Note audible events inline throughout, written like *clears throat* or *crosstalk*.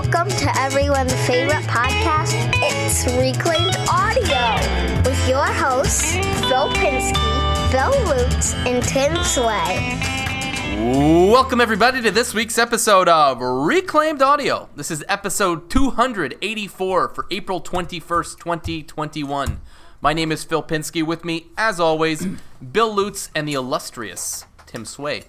Welcome to everyone's favorite podcast. It's Reclaimed Audio with your hosts, Phil Pinsky, Bill Lutz, and Tim Sway. Welcome, everybody, to this week's episode of Reclaimed Audio. This is episode 284 for April 21st, 2021. My name is Phil Pinsky. With me, as always, *clears throat* Bill Lutz and the illustrious Tim Sway.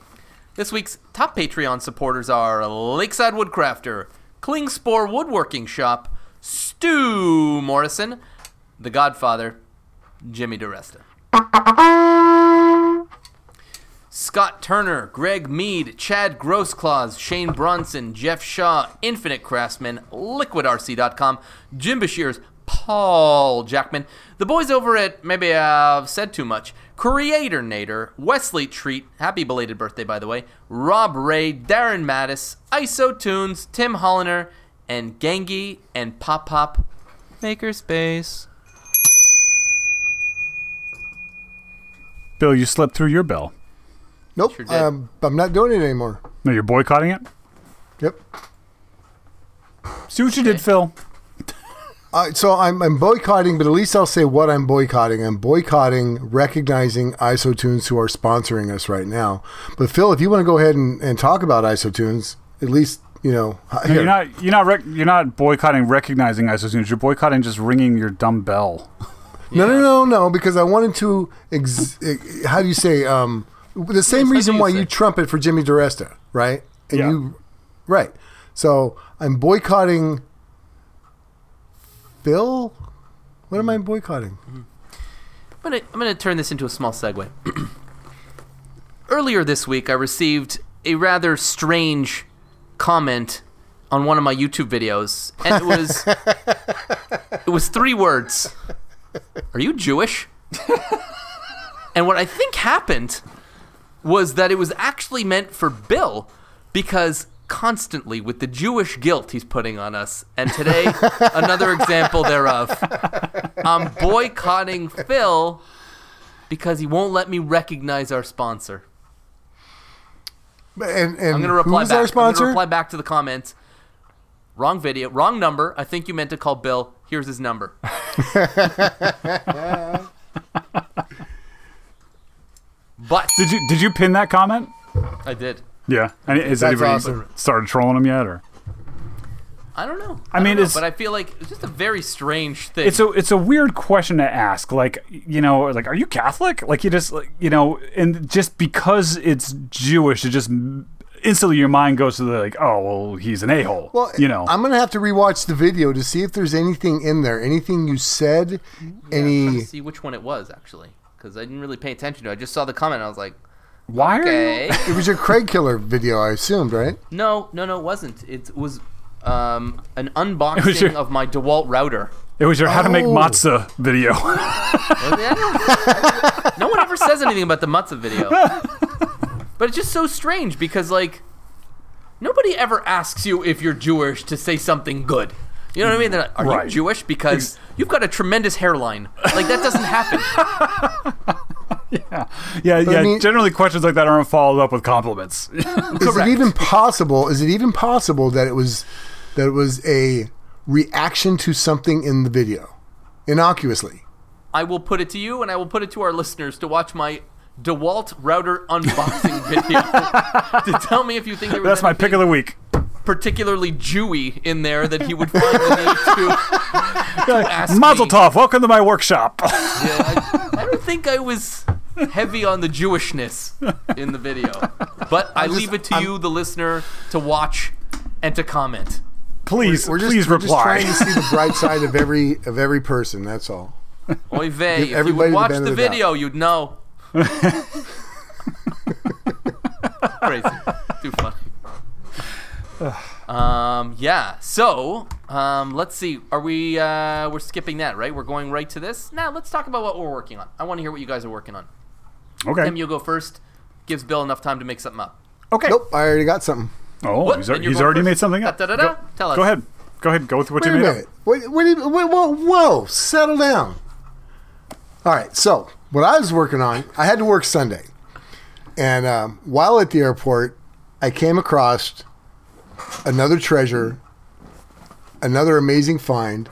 This week's top Patreon supporters are Lakeside Woodcrafter, Klingspor Woodworking Shop, Stu Morrison, The Godfather, Jimmy DeResta. Scott Turner, Greg Mead, Chad Grossclaws, Shane Bronson, Jeff Shaw, Infinite Craftsman, LiquidRC.com, Jim Bashirs, Paul Jackman, the boys over at maybe I've said too much, Creator Nader, Wesley Treat, happy belated birthday by the way, Rob Ray, Darren Mattis, IsoTunes, Tim Holliner, and Gangi and Pop Pop Makerspace. Bill, you slept through your bell. Nope. Sure did. um, I'm not doing it anymore. No, you're boycotting it? Yep. See what you did, Phil. Uh, so I'm, I'm boycotting, but at least I'll say what I'm boycotting. I'm boycotting recognizing IsoTunes who are sponsoring us right now. But Phil, if you want to go ahead and, and talk about IsoTunes, at least you know. *laughs* No, you're not. You're not. Rec- you're not boycotting recognizing isotunes. You're boycotting just ringing your dumb bell. *laughs* No, no, no, no, because I wanted to. Ex- eh, how do you say? Um, the same how do reason you why say? you trumpet for Jimmy DeResta, right? And Yeah. you, right? So I'm boycotting. Phil, what am I mm-hmm. boycotting? Mm-hmm. I'm gonna, I'm gonna turn this into a small segue. *clears throat* Earlier this week, I received a rather strange comment on one of my YouTube videos, and it was *laughs* it was three words. Are you Jewish? and what I think happened was that it was actually meant for Bill because constantly with the Jewish guilt he's putting on us, and today *laughs* another example thereof. I'm boycotting Phil because he won't let me recognize our sponsor. And, and I'm gonna reply who's back. our I'm sponsor? gonna reply back to the comments. Wrong video, wrong number. I think you meant to call Bill. Here's his number. *laughs* but Did you Did you pin that comment? I did. Yeah. And is That's anybody awesome. started trolling him yet, or? I don't know. I mean, know, it's- but I feel like it's just a very strange thing. It's a it's a weird question to ask. Like you know, like are you Catholic? Like you just like, you know, and just because it's Jewish, it just instantly your mind goes to the like, oh well, he's an a hole. Well, you know. I'm gonna have to rewatch the video to see if there's anything in there, anything you said, I'm any. to see which one it was actually, because I didn't really pay attention to. it. I just saw the comment. and I was like, Why are you? *laughs* It was your Kreg Killer video, I assumed, right? no, no, no, it wasn't. It was um, an unboxing was your- of my DeWalt router. It was your how to make Oh. matzah video. *laughs* No one ever says anything about the matzah video. But it's just so strange because, like, nobody ever asks you if you're Jewish to say something good. You know what I mean? They're like, Are Right. you Jewish? Because you've got a tremendous hairline. Like, that doesn't happen. *laughs* yeah, yeah. I mean- Generally, questions like that aren't followed up with compliments. *laughs* Is Correct. it even possible? Is it even possible that it was that it was a reaction to something in the video, innocuously? I will put it to you and I will put it to our listeners to watch my DeWalt router unboxing *laughs* video to tell me if you think there was That's my pick of the week. particularly Jewy in there that he would find the need to, *laughs* to ask Mazel me. tov! Welcome to my workshop. Yeah, I, I don't think I was heavy on the Jewishness in the video, but I leave it to you, the listener, to watch and to comment. please, We're just, please we're just trying to see the bright side of every of every person. That's all. Oy vey, if you everybody would the watch benefit the of the doubt. video, you'd know. *laughs* Crazy, too funny. Um, yeah. So, um, let's see. Are we? Uh, we're skipping that, right? We're going right to this. Now, let's talk about what we're working on. I want to hear what you guys are working on. Okay. Tim, you'll go first. Gives Bill enough time to make something up. okay. Nope, I already got something. Oh, What? he's, Then he's already first? made something up. Da-da-da-da. Go, Tell us. go ahead. Go ahead. Go with what Wait you a made minute. Wait, wait, wait, whoa, whoa, settle down. All right, so what I was working on, I had to work Sunday, and um, while at the airport, I came across another treasure another amazing find.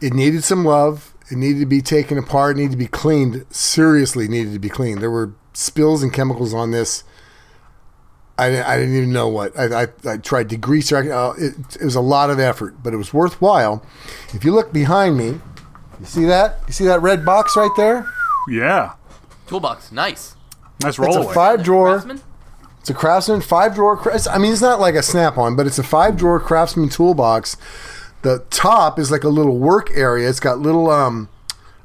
It needed some love. It needed to be taken apart. It needed to be cleaned. Seriously, needed to be cleaned. There were spills and chemicals on this. I, didn't- I didn't even know what. I, I, I tried to grease it. Uh, it. It was a lot of effort, but it was worthwhile. If you look behind me, you see that? You see that red box right there? Yeah. Toolbox, nice. Nice It's roll a five drawer. Craftsman? It's a Craftsman five drawer. I mean, it's not like a snap on, but it's a five drawer Craftsman toolbox. The top is like a little work area. It's got little um,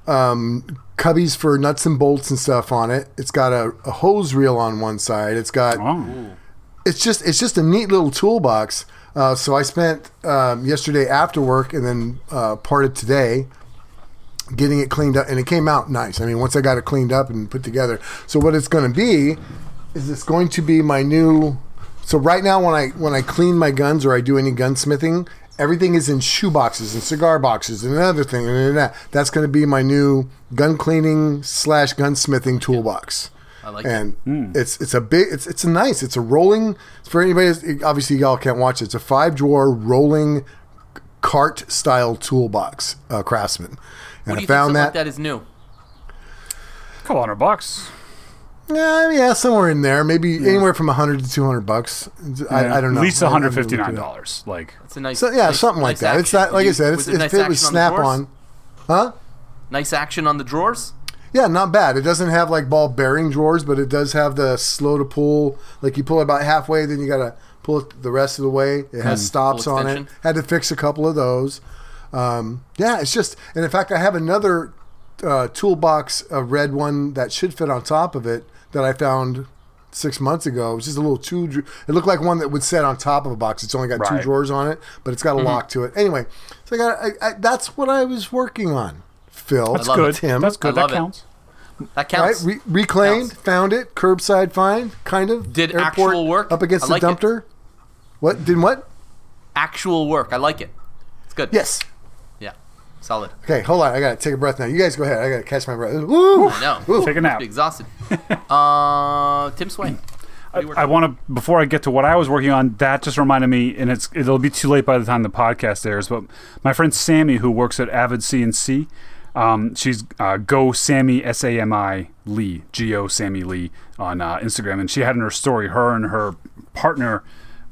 um, cubbies for nuts and bolts and stuff on it. It's got a, a hose reel on one side. It's got Oh. it's just it's just a neat little toolbox. Uh, so I spent um, yesterday after work and then uh, part of today getting it cleaned up, and it came out nice. I mean, once I got it cleaned up and put together. So what it's going to be is it's going to be my new. So right now, when I when I clean my guns or I do any gunsmithing, everything is in shoe boxes and cigar boxes and another thing and that. That's going to be my new gun cleaning slash gunsmithing toolbox I like it. and it's it's a big it's it's a nice it's a rolling for anybody that's- obviously y'all can't watch it it's a five drawer rolling cart style toolbox uh, craftsman and What do I you think found something that, like that is new? couple hundred bucks. Yeah yeah somewhere in there maybe anywhere from 100 to 200 bucks I, Yeah. I don't know At least I- I one haven't hundred looked fifty into nine it. dollars. Like It's a nice. so yeah nice- something like nice that it's action. not like You- I said was it's, it if nice it was action on snap on, huh Nice action on the drawers. Yeah, not bad. It doesn't have like ball bearing drawers, but it does have the slow to pull. Like you pull it about halfway, then you gotta pull it the rest of the way. It has Mm. stops on it. Had to fix a couple of those. Um, yeah, it's just, and in fact, I have another uh, toolbox, a red one that should fit on top of it that I found six months ago. It was just a little two. It looked like one that would set on top of a box. It's only got two drawers on it, but it's got a Mm-hmm. lock to it. Anyway, so I got. I, I, that's what I was working on. Phil, that's good. it. Tim. That's good. I love that counts. That Right, counts. Re- reclaimed, Counts. found it, curbside find, kind of. Did Airport, actual work? up against I the like it. dumpster. What did what? Actual work. I like it. It's good. Yes. Yeah. Solid. Okay, hold on. I gotta take a breath now. You guys go ahead. I gotta catch my breath. Woo! I know. Ooh. Take a nap. Exhausted. *laughs* uh, Tim Sway. What are you working I want to before I get to what I was working on. That just reminded me, and it's it'll be too late by the time the podcast airs. But my friend Sammy, who works at Avid CNC, um, she's uh, Go Sammy S A M I Lee G O Sammy Lee on uh, Instagram, and she had in her story her and her partner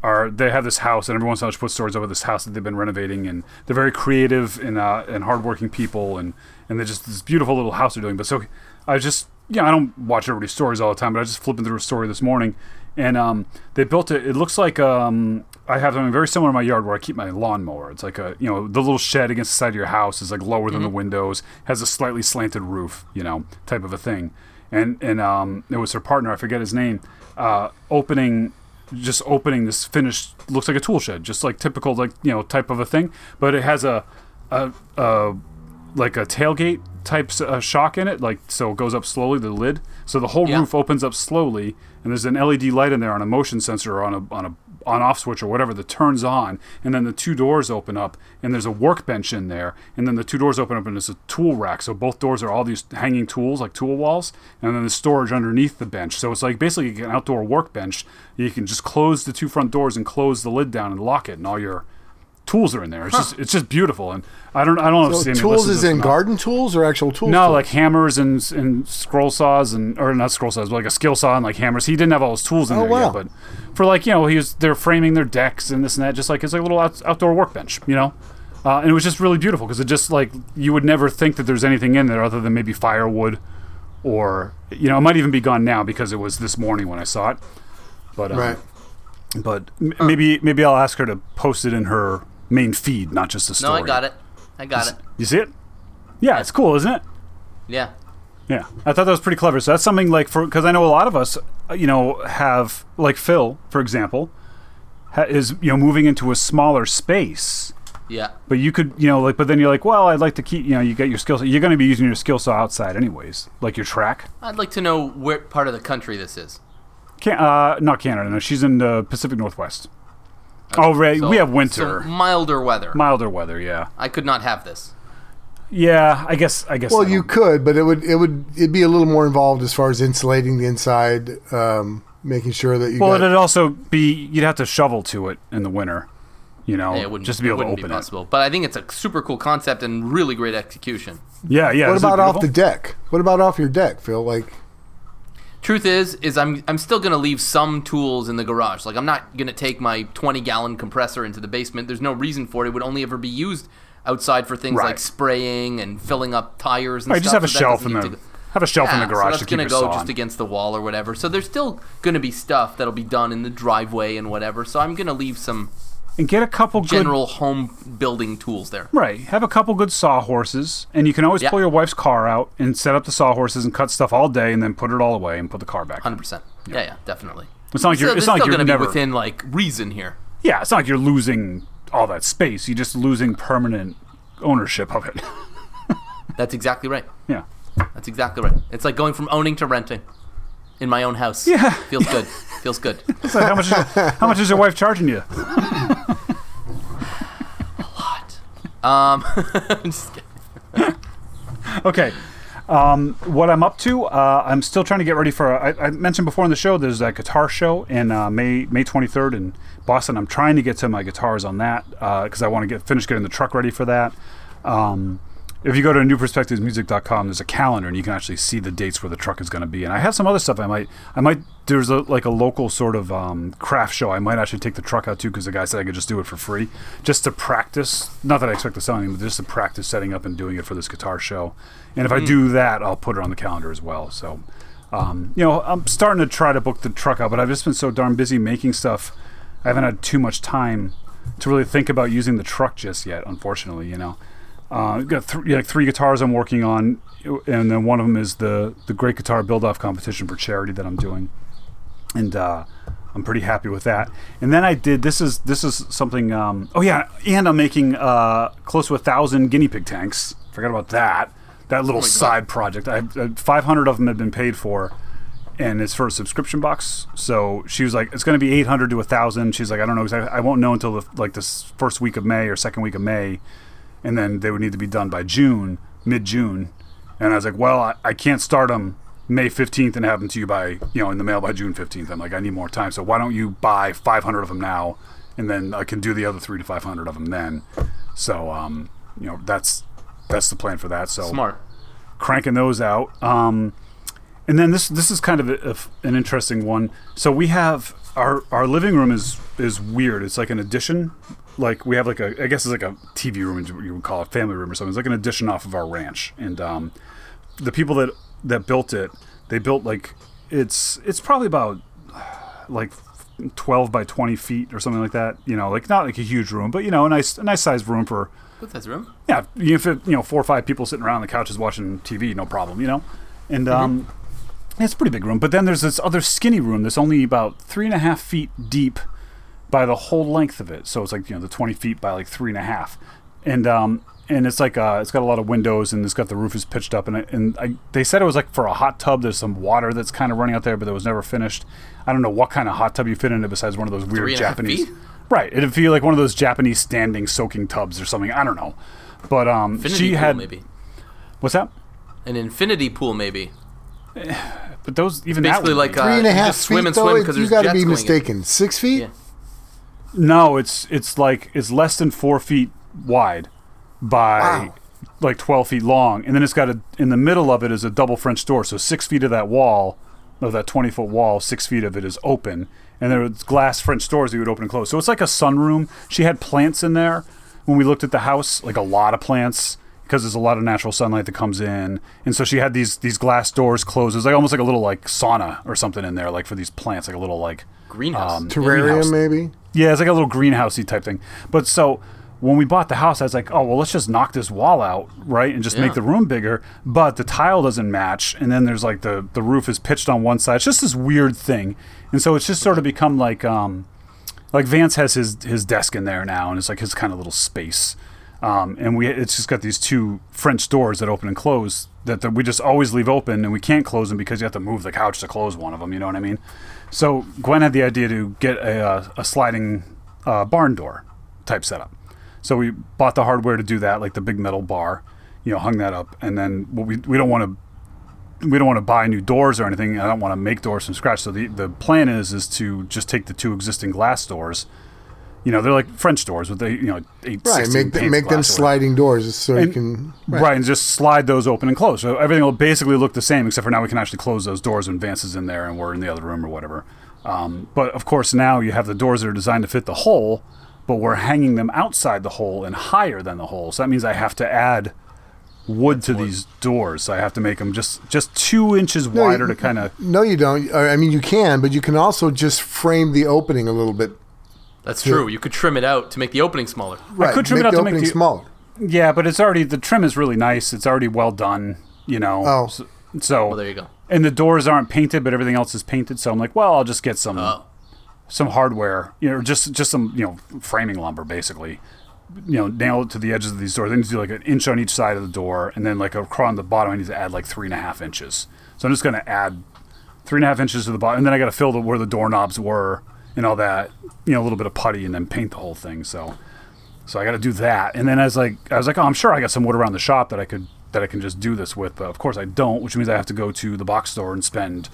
are they have this house, and every once in a while she puts stories over this house that they've been renovating, and they're very creative and uh, and hardworking people, and and they're just this beautiful little house they're doing. But so I just yeah, I don't watch everybody's stories all the time, but I was just flipping through a story this morning, and um, they built it. It looks like um, I have something very similar in my yard where I keep my lawnmower. It's like a you know the little shed against the side of your house is like lower than the windows, has a slightly slanted roof, you know, type of a thing. And and um, it was her partner, I forget his name, uh, opening just opening this finished looks like a tool shed, just like typical like you know type of a thing, but it has a a, a like a tailgate type uh, shock in it, like so it goes up slowly the lid, so the whole Yeah. roof opens up slowly, and there's an LED light in there on a motion sensor or on a on a on off switch or whatever that turns on, and then the two doors open up, and there's a workbench in there, and then the two doors open up, and there's a tool rack. So both doors are all these hanging tools like tool walls, and then the storage underneath the bench. So it's like basically an outdoor workbench. You can just close the two front doors and close the lid down and lock it, and all your tools are in there. It's just it's just beautiful, and I don't I don't know if So Sammy tools is in garden tools or actual tools? No, tools? like hammers and and scroll saws and or not scroll saws, but like a skill saw and like hammers. He didn't have all his tools in Oh, there wow. yet, but for like you know, he was they're framing their decks and this and that, just like it's like a little out, outdoor workbench, you know. Uh, and it was just really beautiful because it just like you would never think that there's anything in there other than maybe firewood, or you know, it might even be gone now because it was this morning when I saw it. But um, right. but maybe maybe I'll ask her to post it in her main feed, not just a No. I got it. I got it. You see it? Yeah, it's cool, isn't it? Yeah. Yeah, I thought that was pretty clever. So that's something like for because I know a lot of us, uh, you know, have like Phil, for example, ha- is you know moving into a smaller space. Yeah. But you could, you know, like, but then you're like, well, I'd like to keep, you know, you get your skill saw. You're going to be using your skill saw outside anyways, like your track. I'd like to know what part of the country this is. Can, uh, not Canada. No, she's in the Pacific Northwest. Oh, right. So- we have winter. so winter, milder weather. milder weather. Yeah, I could not have this. yeah. I guess. I guess. Well, I you could, but it would it would it'd be a little more involved as far as insulating the inside, um, making sure that you Well, got it'd also be you'd have to shovel to it in the winter. You know, Yeah, it wouldn't, just to be it able to wouldn't open be it. possible. But I think it's a super cool concept and really great execution. Yeah, yeah. What isn't it about off the deck? What about off your deck, Phil? Like, Truth is, is I'm I'm still gonna leave some tools in the garage. Like I'm not gonna take my 20 gallon compressor into the basement. There's no reason for it. It would only ever be used outside for things Right. like spraying and filling up tires and Right, stuff. just have a so that shelf in the to have a shelf in the garage so that's gonna go just on. against the wall or whatever. So there's still gonna be stuff that'll be done in the driveway and whatever. So I'm gonna leave some and get a couple good general home building tools there. Right. Have a couple good sawhorses, and you can always Yeah. pull your wife's car out and set up the sawhorses and cut stuff all day, and then put it all away and put the car back. Hundred percent. Yeah, yeah, definitely. It's not like you're. It's it's not like you're gonna never. be within like reason here. yeah, it's not like you're losing all that space. You're just losing permanent ownership of it. *laughs* That's exactly right. yeah. That's exactly right. It's like going from owning to renting in my own house. Yeah. Feels good. Feels good. *laughs* It's like, how much? Is your, how much is your wife charging you? *laughs* A lot. Um, *laughs* just kidding. Okay. Um, what I'm up to, uh, I'm still trying to get ready for. I, I mentioned before in the show, there's that guitar show in uh, May May 23rd in Boston. I'm trying to get to my guitars on that because I want to get finish getting the truck ready for that. Um, if you go to newperspectivesmusic.com, there's a calendar and you can actually see the dates where the truck is going to be. And I have some other stuff I might, I might. There's a, like a local sort of um, craft show. I might actually take the truck out too because the guy said I could just do it for free, just to practice. Not that I expect to sell anything, but just to practice setting up and doing it for this guitar show. And if I do that, I'll put it on the calendar as well. So, um, you know, I'm starting to try to book the truck out, but I've just been so darn busy making stuff. I haven't had too much time to really think about using the truck just yet. Unfortunately, you know. Uh, I've got th- like three guitars I'm working on, and then one of them is the the Great Guitar Build Off competition for charity that I'm doing, and uh, I'm pretty happy with that. And then I did this is this is something. Um, oh yeah, and I'm making uh, close to a thousand guinea pig tanks. Forgot about that. That little side project. I uh, 500 of them have been paid for, and it's for a subscription box. So she was like, "It's going to be 800 to 1,000." She's like, "I don't know exactly. I won't know until the, like this first week of May or second week of May." And then they would need to be done by June, mid June. And I was like, well, I, I can't start them May 15th and have them to you by, you know, in the mail by June 15th. I'm like, I need more time. So why don't you buy 500 of them now and then I can do the other three to 500 of them then. So, um, you know, that's, that's the plan for that. So Smart. cranking those out. Um, and then this this is kind of a, a- an interesting one. So we have our our living room is is weird. It's like an addition. Like we have like a I guess it's like a TV room you would call it family room or something. It's like an addition off of our ranch. And um, the people that that built it, they built like it's it's probably about *sighs* like 12 by 20 feet or something like that. You know, like not like a huge room, but you know, a nice a nice sized room for What's that room? yeah, if it, you know four or five people sitting around the couches watching TV, no problem, you know. And um, it's a pretty big room. But then there's this other skinny room that's only about three and a half feet deep by the whole length of it. So it's like you know the twenty feet by like three and a half, and um, and it's like uh, it's got a lot of windows and it's got the roof is pitched up and it, and I, they said it was like for a hot tub. There's some water that's kind of running out there, but that was never finished. I don't know what kind of hot tub you fit in it besides one of those weird Three and a half Japanese. Right, it'd feel like one of those Japanese standing soaking tubs or something. I don't know, but um, Infinity she pool, had maybe. what's that? An infinity pool, maybe. But those even that Basically, would like be- uh, Three and a you half just swim feet, and though, swim it- because you there's got to be going in. mistaken. Six feet? Yeah. no, it's it's like it's less than four feet wide by Wow. like twelve feet long, and then it's got a in the middle of it is a double French door. So six feet of that wall, of that twenty foot wall, six feet of it is open, and there was glass French doors that you would open and close. So it's like a sunroom. She had plants in there when we looked at the house, like a lot of plants. Because there's a lot of natural sunlight that comes in, and so she had these these glass doors closed. It was like almost like a little like sauna or something in there, like for these plants, like a little like Greenhouse. um, Terrarium, greenhouse. maybe? Yeah, it's like a little greenhousey type thing. But so when we bought the house, I was like, oh well, let's just knock this wall out, right, and just Yeah. make the room bigger. But the tile doesn't match, and then there's like the the roof is pitched on one side. It's just this weird thing, and so it's just sort of become like um like Vance has his his desk in there now, and it's like his kind of little space. Um, and we it's just got these two French doors that open and close that, that we just always leave open, and we can't close them because you have to move the couch to close one of them. You know what I mean? So Gwen had the idea to get a, uh, a sliding uh, barn door type setup. So we bought the hardware to do that, like the big metal bar, you know, hung that up, and then what we we don't want to we don't want to buy new doors or anything. I don't want to make doors from scratch. So the, the plan is is to just take the two existing glass doors You know, they're like French doors with the you know eight Right. 16 Make them, make them glass or whatever. sliding doors so you And- can. Right. and just slide those open and close. So everything will basically look the same, except for now we can actually close those doors when Vance is in there and we're in the other room or whatever. Um, but of course, now you have the doors that are designed to fit the hole, but we're hanging them outside the hole and higher than the hole. So that means I have to add wood to these doors. So I have to make them just just two inches wider to kind of. No, you don't. I mean, you can, but you can also just frame the opening a little bit. That's true. You could trim it out to make the opening smaller. Right. could trim make it out the to make opening the- smaller. Yeah, but it's already the trim is really nice. It's already well done. You know. Oh. So, so Well, there you go. and the doors aren't painted, but everything else is painted. So I'm like, well, I'll just get some Oh. some hardware, you know, just just some you know framing lumber, basically. You know, nail it to the edges of these doors. I need to do like an inch on each side of the door, and then like across on the bottom, I need to add like three and a half inches. So I'm just going to add three and a half inches to the bottom, and then I got to fill the where the doorknobs were and all that. You know, a little bit of putty, and then paint the whole thing. So, so I got to do that. And then I was like, I was like, oh, I'm sure I got some wood around the shop that I could that I can just do this with. But of course I don't, which means I have to go to the box store and spend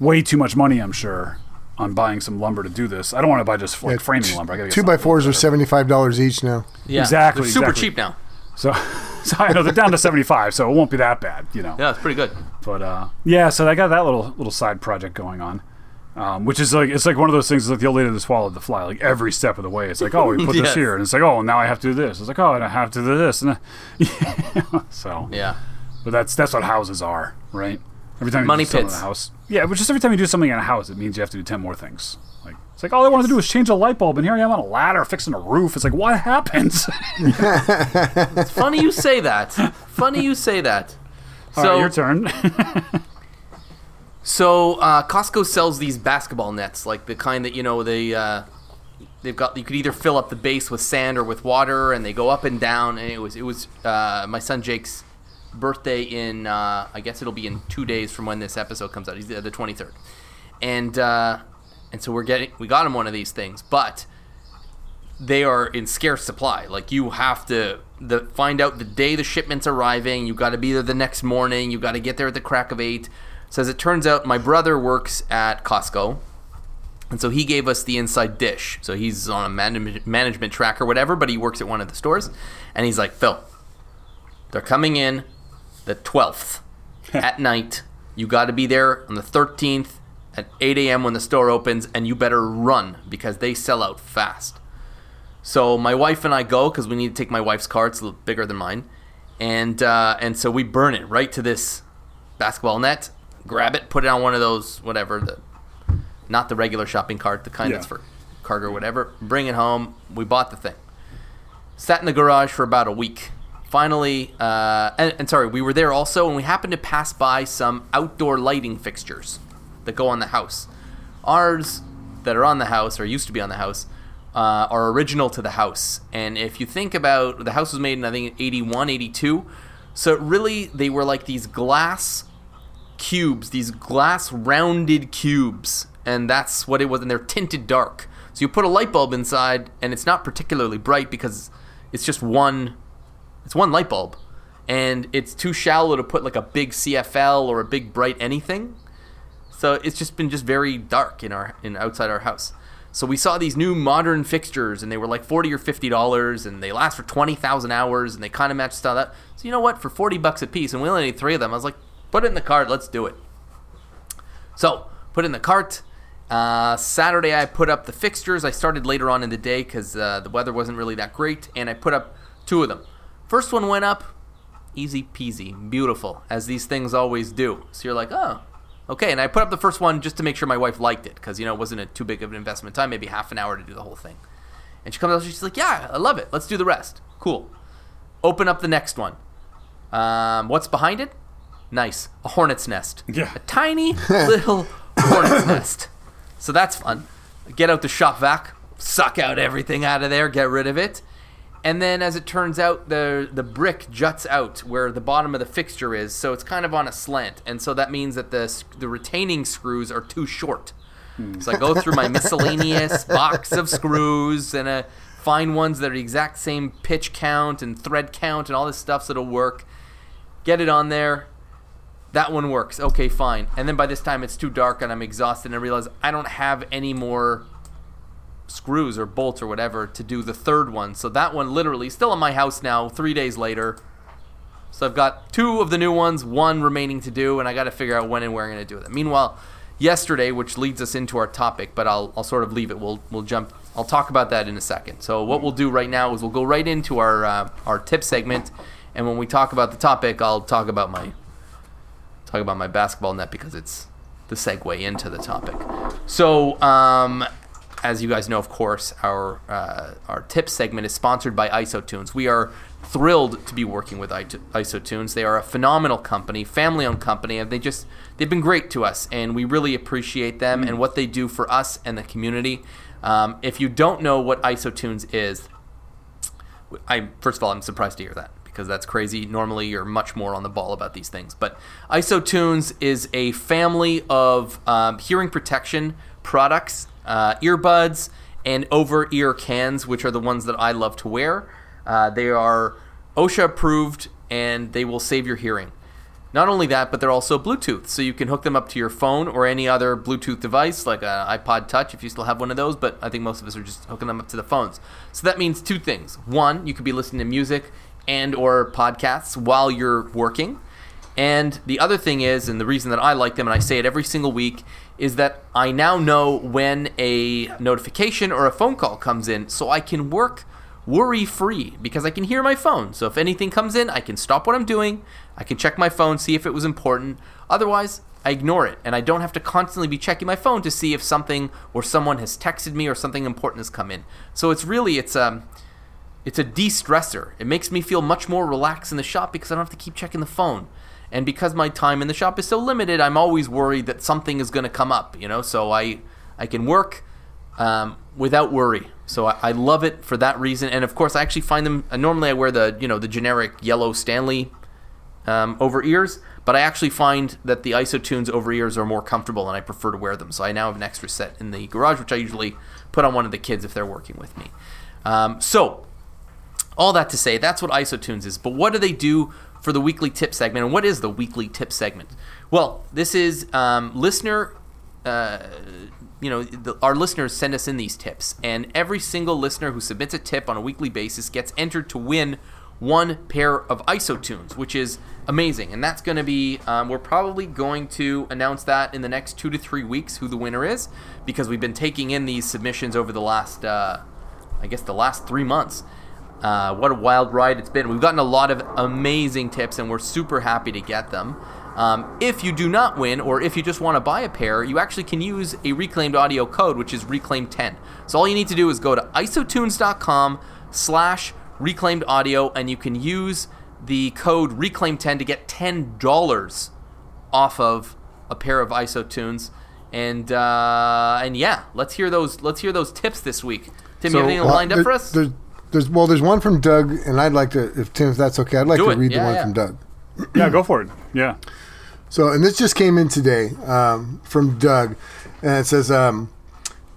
way too much money. I'm sure on buying some lumber to do this. I don't want to buy just like Yeah, framing t- lumber. I gotta get Two by something fours are seventy five dollars each now. Yeah, Exactly, They're super exactly. cheap now. So, *laughs* so I know they're down to 75, so it won't be that bad, you know. Yeah, it's pretty good. But uh, yeah, so I got that little little side project going on, um, which is like it's like one of those things like the old lady that swallowed the fly. Like every step of the way, it's like oh, we put *laughs* Yes. this here, and it's like oh, now I have to do this. It's like oh, and I have to do this, and *laughs* so Yeah. But that's that's what houses are, right? Every time you Money do something pits. in a house, yeah, but just every time you do something in a house, it means you have to do ten more things. Like it's like all I wanted to do was change a light bulb, and here I am on a ladder fixing a roof. It's like what happens? *laughs* It's funny you say that. Funny you say that. All So right, your turn. So uh, Costco sells these basketball nets, like the kind that you know they uh, they've got. You could either fill up the base with sand or with water, and they go up and down. And it was it was uh, my son Jake's birthday in uh, I guess it'll be in two days from when this episode comes out. He's the twenty third, and uh, and so we're getting we got him one of these things, but they are in scarce supply. Like you have to the find out the day the shipment's arriving. You got to be there the next morning. You got to get there at the crack of eight. So as it turns out, my brother works at Costco, and so he gave us the inside dish. So he's on a man- management track or whatever, but he works at one of the stores, and he's like, Phil, they're coming in the twelfth *laughs* at night. You got to be there on the thirteenth at eight a.m. when the store opens, and you better run because they sell out fast. So my wife and I go because we need to take my wife's car. It's a little bigger than mine, and uh, and so we burn it right to this basketball net. Grab it, put it on one of those whatever the, not the regular shopping cart, the kind Yeah. that's for cargo or whatever. Bring it home. We bought the thing. Sat in the garage for about a week. Finally, uh, and, and sorry, we were there also, and we happened to pass by some outdoor lighting fixtures that go on the house. Ours that are on the house, or used to be on the house, uh, are original to the house. And if you think about the house was made in I think 81, 82, so really they were like these glass cubes, these glass rounded cubes, and that's what it was. And they're tinted dark. So you put a light bulb inside, and it's not particularly bright because it's just one. It's one light bulb, and it's too shallow to put like a big CFL or a big bright anything. So it's just been just very dark in our in outside our house. So we saw these new modern fixtures, and they were like forty or fifty dollars, and they last for twenty thousand hours, and they kind of match style that. So you know what? For forty bucks a piece, and we only need three of them. I was like, put it in the cart. Let's do it. So put in the cart. Uh, Saturday, I put up the fixtures. I started later on in the day because uh, the weather wasn't really that great, and I put up two of them. First one went up, easy peasy, beautiful, as these things always do. So you're like, oh, okay. And I put up the first one just to make sure my wife liked it because you know it wasn't a too big of an investment time, maybe half an hour to do the whole thing. And she comes out, she's like, yeah, I love it. Let's do the rest. Cool. Open up the next one. Um, what's behind it? Nice, a hornet's nest. Yeah. A tiny *laughs* little hornet's nest. So that's fun. Get out the shop vac, suck out everything out of there, get rid of it. And then, as it turns out, the the brick juts out where the bottom of the fixture is, so it's kind of on a slant, and so that means that the the retaining screws are too short. So I go through my miscellaneous *laughs* box of screws and uh, find ones that are the exact same pitch count and thread count and all this stuff, so it'll work. Get it on there. That one works. Okay, fine. And then by this time it's too dark and I'm exhausted and I realize I don't have any more screws or bolts or whatever to do the third one. So that one literally still in my house now, three days later. So I've got two of the new ones, one remaining to do, and I got to figure out when and where I'm going to do it. Meanwhile, yesterday, which leads us into our topic, but I'll, I'll sort of leave it. We'll we'll jump. I'll talk about that in a second. So what we'll do right now is we'll go right into our uh, our tip segment, and when we talk about the topic, I'll talk about my talk about my basketball net because it's the segue into the topic. So, um, as you guys know, of course, our uh, our tip segment is sponsored by IsoTunes. We are thrilled to be working with IsoTunes. They are a phenomenal company, family-owned company, and they just they've been great to us, and we really appreciate them and what they do for us and the community. Um, if you don't know what IsoTunes is, I first of all, I'm surprised to hear that because that's crazy. Normally, you're much more on the ball about these things. But IsoTunes is a family of um, hearing protection products, uh, earbuds, and over ear cans, which are the ones that I love to wear. Uh, they are OSHA approved and they will save your hearing. Not only that, but they're also Bluetooth, so you can hook them up to your phone or any other Bluetooth device, like an iPod Touch if you still have one of those, but I think most of us are just hooking them up to the phones. So that means two things. One, you could be listening to music and or podcasts while you're working. And the other thing is, and the reason that I like them, and I say it every single week, is that I now know when a notification or a phone call comes in, so I can work worry free because I can hear my phone. So if anything comes in, I can stop what I'm doing, I can check my phone, see if it was important. Otherwise, I ignore it, and I don't have to constantly be checking my phone to see if something or someone has texted me or something important has come in. So it's really it's um it's a de-stressor. It makes me feel much more relaxed in the shop because I don't have to keep checking the phone. And because my time in the shop is so limited, I'm always worried that something is going to come up, you know. So I I can work um, without worry. So I, I, love it for that reason. And of course, I actually find them. Uh, normally, I wear the you know the generic yellow Stanley um, over ears, but I actually find that the IsoTunes over ears are more comfortable, and I prefer to wear them. So I now have an extra set in the garage, which I usually put on one of the kids if they're working with me. Um, so all that to say, that's what IsoTunes is. But what do they do for the weekly tip segment? And what is the weekly tip segment? Well, this is um, listener. Uh, you know, the, our listeners send us in these tips, and every single listener who submits a tip on a weekly basis gets entered to win one pair of IsoTunes, which is amazing. And that's going to be, um, we're probably going to announce that in the next two to three weeks who the winner is, because we've been taking in these submissions over the last, uh, I guess, the last three months. Uh, what a wild ride it's been. We've gotten a lot of amazing tips, and we're super happy to get them. Um, if you do not win, or if you just want to buy a pair, you actually can use a reclaimed audio code, which is reclaim10. So all you need to do is go to isotunes.com slash reclaimed audio, and you can use the code reclaim10 to get $10 off of a pair of isotunes. And uh, and yeah, let's hear those. Let's hear those tips this week. Tim, so, you have anything lined up for us? There's well, there's one from Doug, and I'd like to, if Tim, if that's okay, I'd like Do to it. read yeah, the one yeah. from Doug. yeah, go for it. Yeah. So, and this just came in today um, from Doug, and it says, um,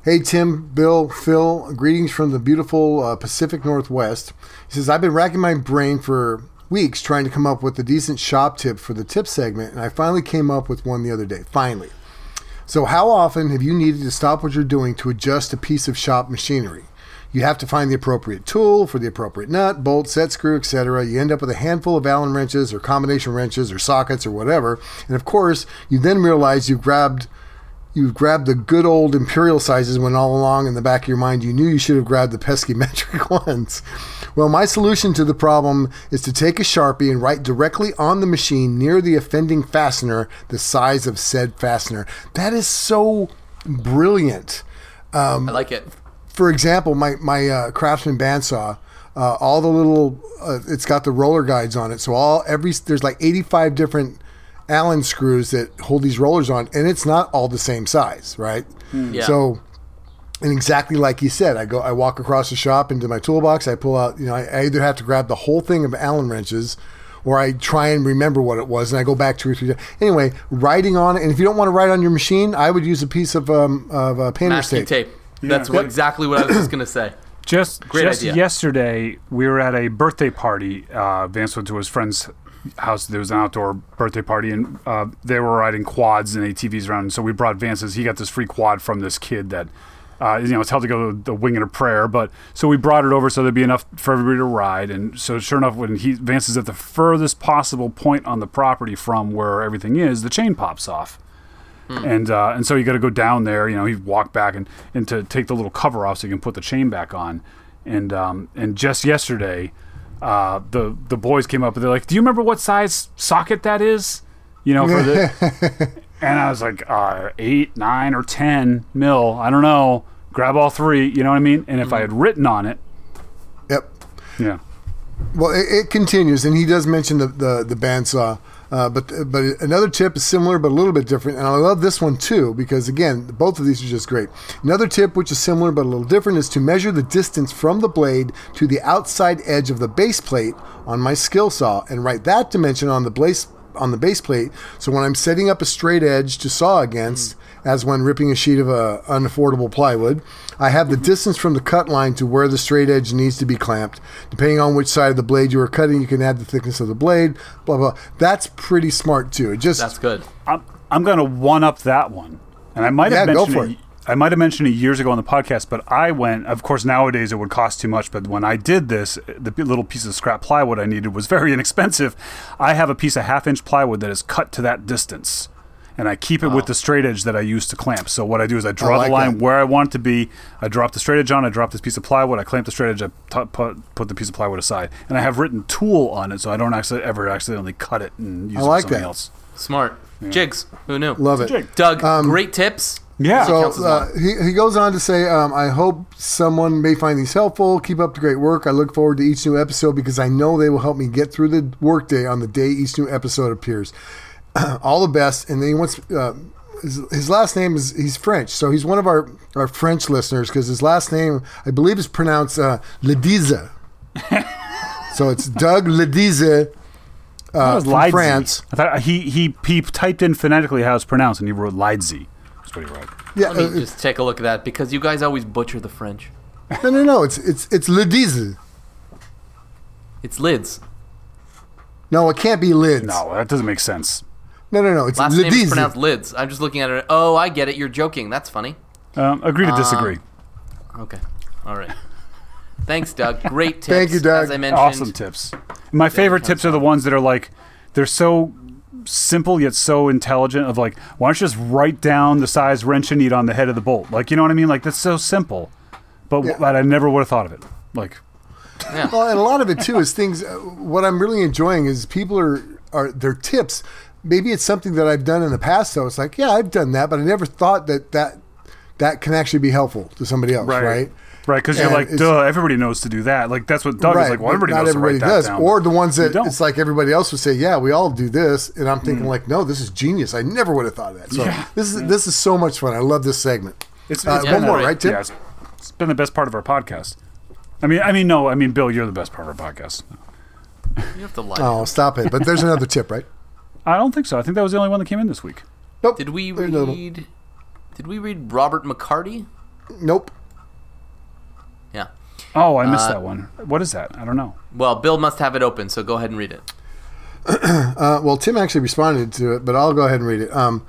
"Hey Tim, Bill, Phil, greetings from the beautiful uh, Pacific Northwest." He says, "I've been racking my brain for." Weeks trying to come up with a decent shop tip for the tip segment, and I finally came up with one the other day. Finally. So, how often have you needed to stop what you're doing to adjust a piece of shop machinery? You have to find the appropriate tool for the appropriate nut, bolt, set screw, etc. You end up with a handful of Allen wrenches or combination wrenches or sockets or whatever. And of course, you then realize you've grabbed you've grabbed the good old imperial sizes when all along in the back of your mind you knew you should have grabbed the pesky metric *laughs* ones. Well, my solution to the problem is to take a Sharpie and write directly on the machine near the offending fastener the size of said fastener. That is so brilliant. Um, I like it for example, my my uh, Craftsman bandsaw, uh, all the little, uh, it's got the roller guides on it. So all every there's like 85 different Allen screws that hold these rollers on, and it's not all the same size, right? Mm. Yeah. So, and exactly like you said, I go, I walk across the shop into my toolbox. I pull out, you know, I, I either have to grab the whole thing of Allen wrenches or I try and remember what it was, and I go back two or three. Anyway, writing on it, and if you don't want to write on your machine, I would use a piece of um, of uh, painter's tape. tape. That's what, exactly what I was just going to say. *clears throat* Just, Great just idea. yesterday, we were at a birthday party. Uh, Vance went to his friend's house. There was an outdoor birthday party, and uh, they were riding quads and ATVs around. And so we brought Vance's. He got this free quad from this kid that Uh, you know, it's held to go the wing and a prayer, but so we brought it over so there'd be enough for everybody to ride. And so, sure enough, when he advances at the furthest possible point on the property from where everything is, the chain pops off. And uh, and so you got to go down there. You know, he walked back and, and to take the little cover off so you can put the chain back on. And um, and just yesterday, uh, the the boys came up and they're like, "Do you remember what size socket that is?" You know, for the *laughs* and I was like, uh, eight, nine, or ten mil. I don't know. Grab all three. You know what I mean? And if I had written on it, Yep. yeah, Well, it, it continues, and he does mention the the, the bandsaw. Uh, but but another tip is similar but a little bit different, and I love this one too because again, both of these are just great. Another tip, which is similar but a little different, is to measure the distance from the blade to the outside edge of the base plate on my skill saw, and write that dimension on the base on the base plate. So when I'm setting up a straight edge to saw against, as when ripping a sheet of uh, unaffordable plywood, I have the distance from the cut line to where the straight edge needs to be clamped. Depending on which side of the blade you are cutting, you can add the thickness of the blade. Blah blah. That's pretty smart too. It just That's good. I'm I'm gonna one up that one, and I might have Yeah, go mentioned for it. it. I might have mentioned it years ago on the podcast, but I went. Of course, nowadays it would cost too much. But when I did this, the little piece of scrap plywood I needed was very *laughs* inexpensive. I have a piece of half-inch plywood that is cut to that distance, and I keep it with the straight edge that I use to clamp. So what I do is I draw like the line that. where I want it to be. I drop the straight edge on. I drop this piece of plywood. I clamp the straight edge. I t- put put the piece of plywood aside, and I have written tool on it, so I don't actually ever accidentally cut it and use I it for like something that. else. Smart. Jigs. Who knew? love it. Jig. Doug, great tips. Yeah. So uh, he, he goes on to say, um, I hope someone may find these helpful. Keep up the great work. I look forward to each new episode because I know they will help me get through the workday on the day each new episode appears. *clears throat* All the best. And then he wants, uh, his, his last name is, he's French. So he's one of our, our French listeners because his last name, I believe, is pronounced uh, Ledize. *laughs* so it's Doug Ledize That uh, from Leidzy. France. I thought he, he he typed in phonetically how it's pronounced, and he wrote Leidzy. That's what he wrote. Yeah, Let me uh, just take a look at that because you guys always butcher the French. no, no, no. It's it's it's Ledize. It's lids. No, it can't be lids. No, that doesn't make sense. No, no, no. It's Last name is Ledize. pronounced lids. I'm just looking at it. Oh, I get it. You're joking. That's funny. Um, agree to disagree. Okay. All right. Thanks, Doug. *laughs* Great tips. Thank you, Doug. As I mentioned, awesome tips. My favorite tips are the ones that are like they're so simple yet so intelligent. Of like, why don't you just write down the size wrench you need on the head of the bolt? Like, you know what I mean? Like that's so simple, but, Yeah. but I never would have thought of it. Like, Well, and a lot of it too is things. Uh, what I'm really enjoying is people are are their tips. Maybe it's something that I've done in the past. So it's like, yeah, I've done that, but I never thought that that that can actually be helpful to somebody else, right? Right, because you're like, duh, everybody knows to do that. Like that's what Doug is like. Well, but everybody not knows everybody to write does. that down. Or the ones that it's like everybody else would say, yeah, we all do this, and I'm Mm. thinking like, no, this is genius. I never would have thought of that. So this is this is so much fun. I love this segment. It's, Uh, it's Yeah, one more, right. right, Tim? Yeah, it's, it's been the best part of our podcast. I mean, I mean, no, I mean, Bill, you're the best part of our podcast. You have to lie. Oh, stop it! But there's another tip, right? I don't think so. I think that was the only one that came in this week. Nope. Did we There's another one. read? Did we read Robert McCarty? Nope. Yeah. Oh, I missed Uh, that one. What is that? I don't know. Well, Bill must have it open, so go ahead and read it. *clears throat* Uh, well, Tim actually responded to it, but I'll go ahead and read it. Um,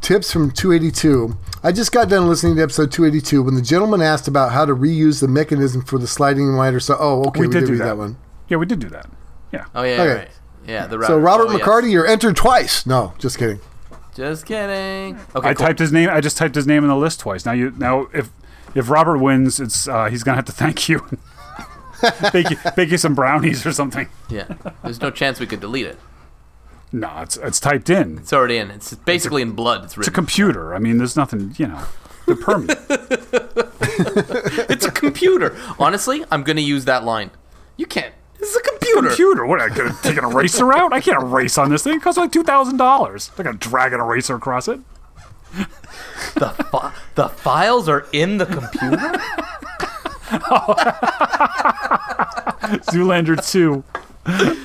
tips from 282. I just got done listening to episode 282 when the gentleman asked about how to reuse the mechanism for the sliding lighter. So, oh, okay, we, did, read that. one. Yeah, we did do that. Yeah. Oh yeah, Okay. right. Yeah, the So. Robert Oh, yes. McCarty, you're entered twice. No, just kidding. Just kidding. Okay, I cool. typed his name. I just typed his name in the list twice. Now you now if if Robert wins, it's uh, he's gonna have to thank you. *laughs* bake you bake you some brownies or something. Yeah. There's no chance we could delete it. No, it's it's typed in. It's already in. It's basically in blood. It's It's a computer. I mean, there's nothing. You know, they're permanent. *laughs* *laughs* It's a computer. Honestly, I'm gonna use that line. You can't. This is a computer. computer. What? I gonna take an eraser out? I can't erase on this thing. It costs like two thousand dollars. I gotta drag an eraser across it. The fi- the files are in the computer. oh. *laughs* Zoolander two.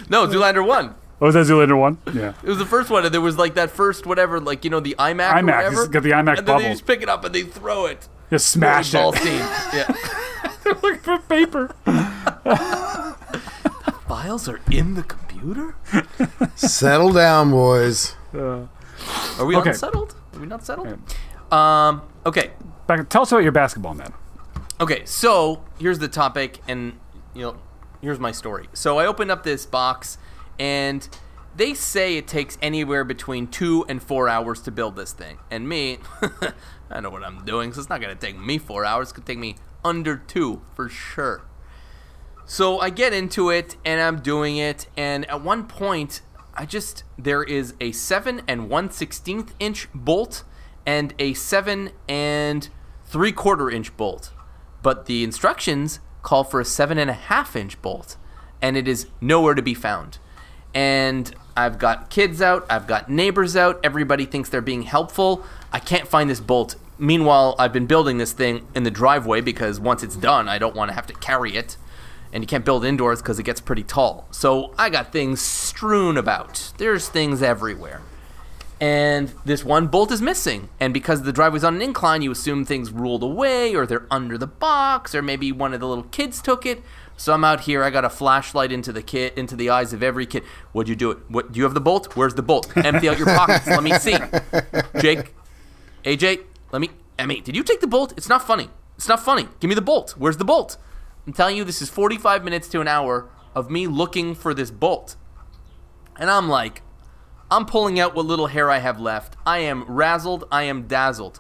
No, Zoolander one. Oh, was that Zoolander one? Yeah. It was the first one, and there was like that first whatever, like you know the iMac. or iMac, whatever, it's got the iMac and then bubble. they just pick it up and they throw it. Just smash it. Ball it. scene. Yeah. *laughs* They're Looking for paper. *laughs* Files are in the computer. *laughs* Settle down, boys. Are we Okay. unsettled? Are we not settled? Um. Okay. back, tell us about your basketball net. Okay, so here's the topic, and you know, here's my story. So I opened up this box, and they say it takes anywhere between two and four hours to build this thing. And me, *laughs* I know what I'm doing, so it's not gonna take me four hours. It's gonna take me under two for sure. So I get into it, and I'm doing it, and at one point, I just there is a seven and one sixteenth inch bolt and a seven and three quarter inch bolt but the instructions call for a seven and a half inch bolt, and it is nowhere to be found. And I've got kids out, I've got neighbors out, everybody thinks they're being helpful. I can't find this bolt. Meanwhile, I've been building this thing in the driveway because once it's done, I don't want to have to carry it. And you can't build indoors because it gets pretty tall. So I got things strewn about. There's things everywhere and this one bolt is missing. And because the driveway's on an incline, you assume things rolled away, or they're under the box, or maybe one of the little kids took it. So I'm out here. I got a flashlight into the kid, into the eyes of every kid. What'd you do? It? What? Do you have the bolt? Where's the bolt? Empty out your pockets. let me see. *laughs* Jake, AJ, let me. Emmy, did you take the bolt? It's not funny. It's not funny. Give me the bolt. Where's the bolt? I'm telling you, this is 45 minutes to an hour of me looking for this bolt. And I'm like, I'm pulling out what little hair I have left. I am razzled. I am dazzled.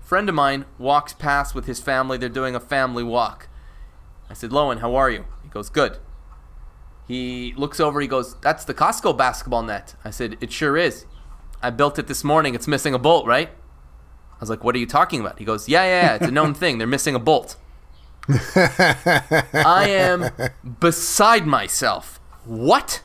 Friend of mine walks past with his family. They're doing a family walk. I said, Lowen, how are you? He goes, Good. He looks over. He goes, That's the Costco basketball net. I said, It sure is. I built it this morning. It's missing a bolt, right? I was like, What are you talking about? He goes, Yeah, yeah, yeah. It's a known *laughs* thing. They're missing a bolt. *laughs* I am beside myself. What?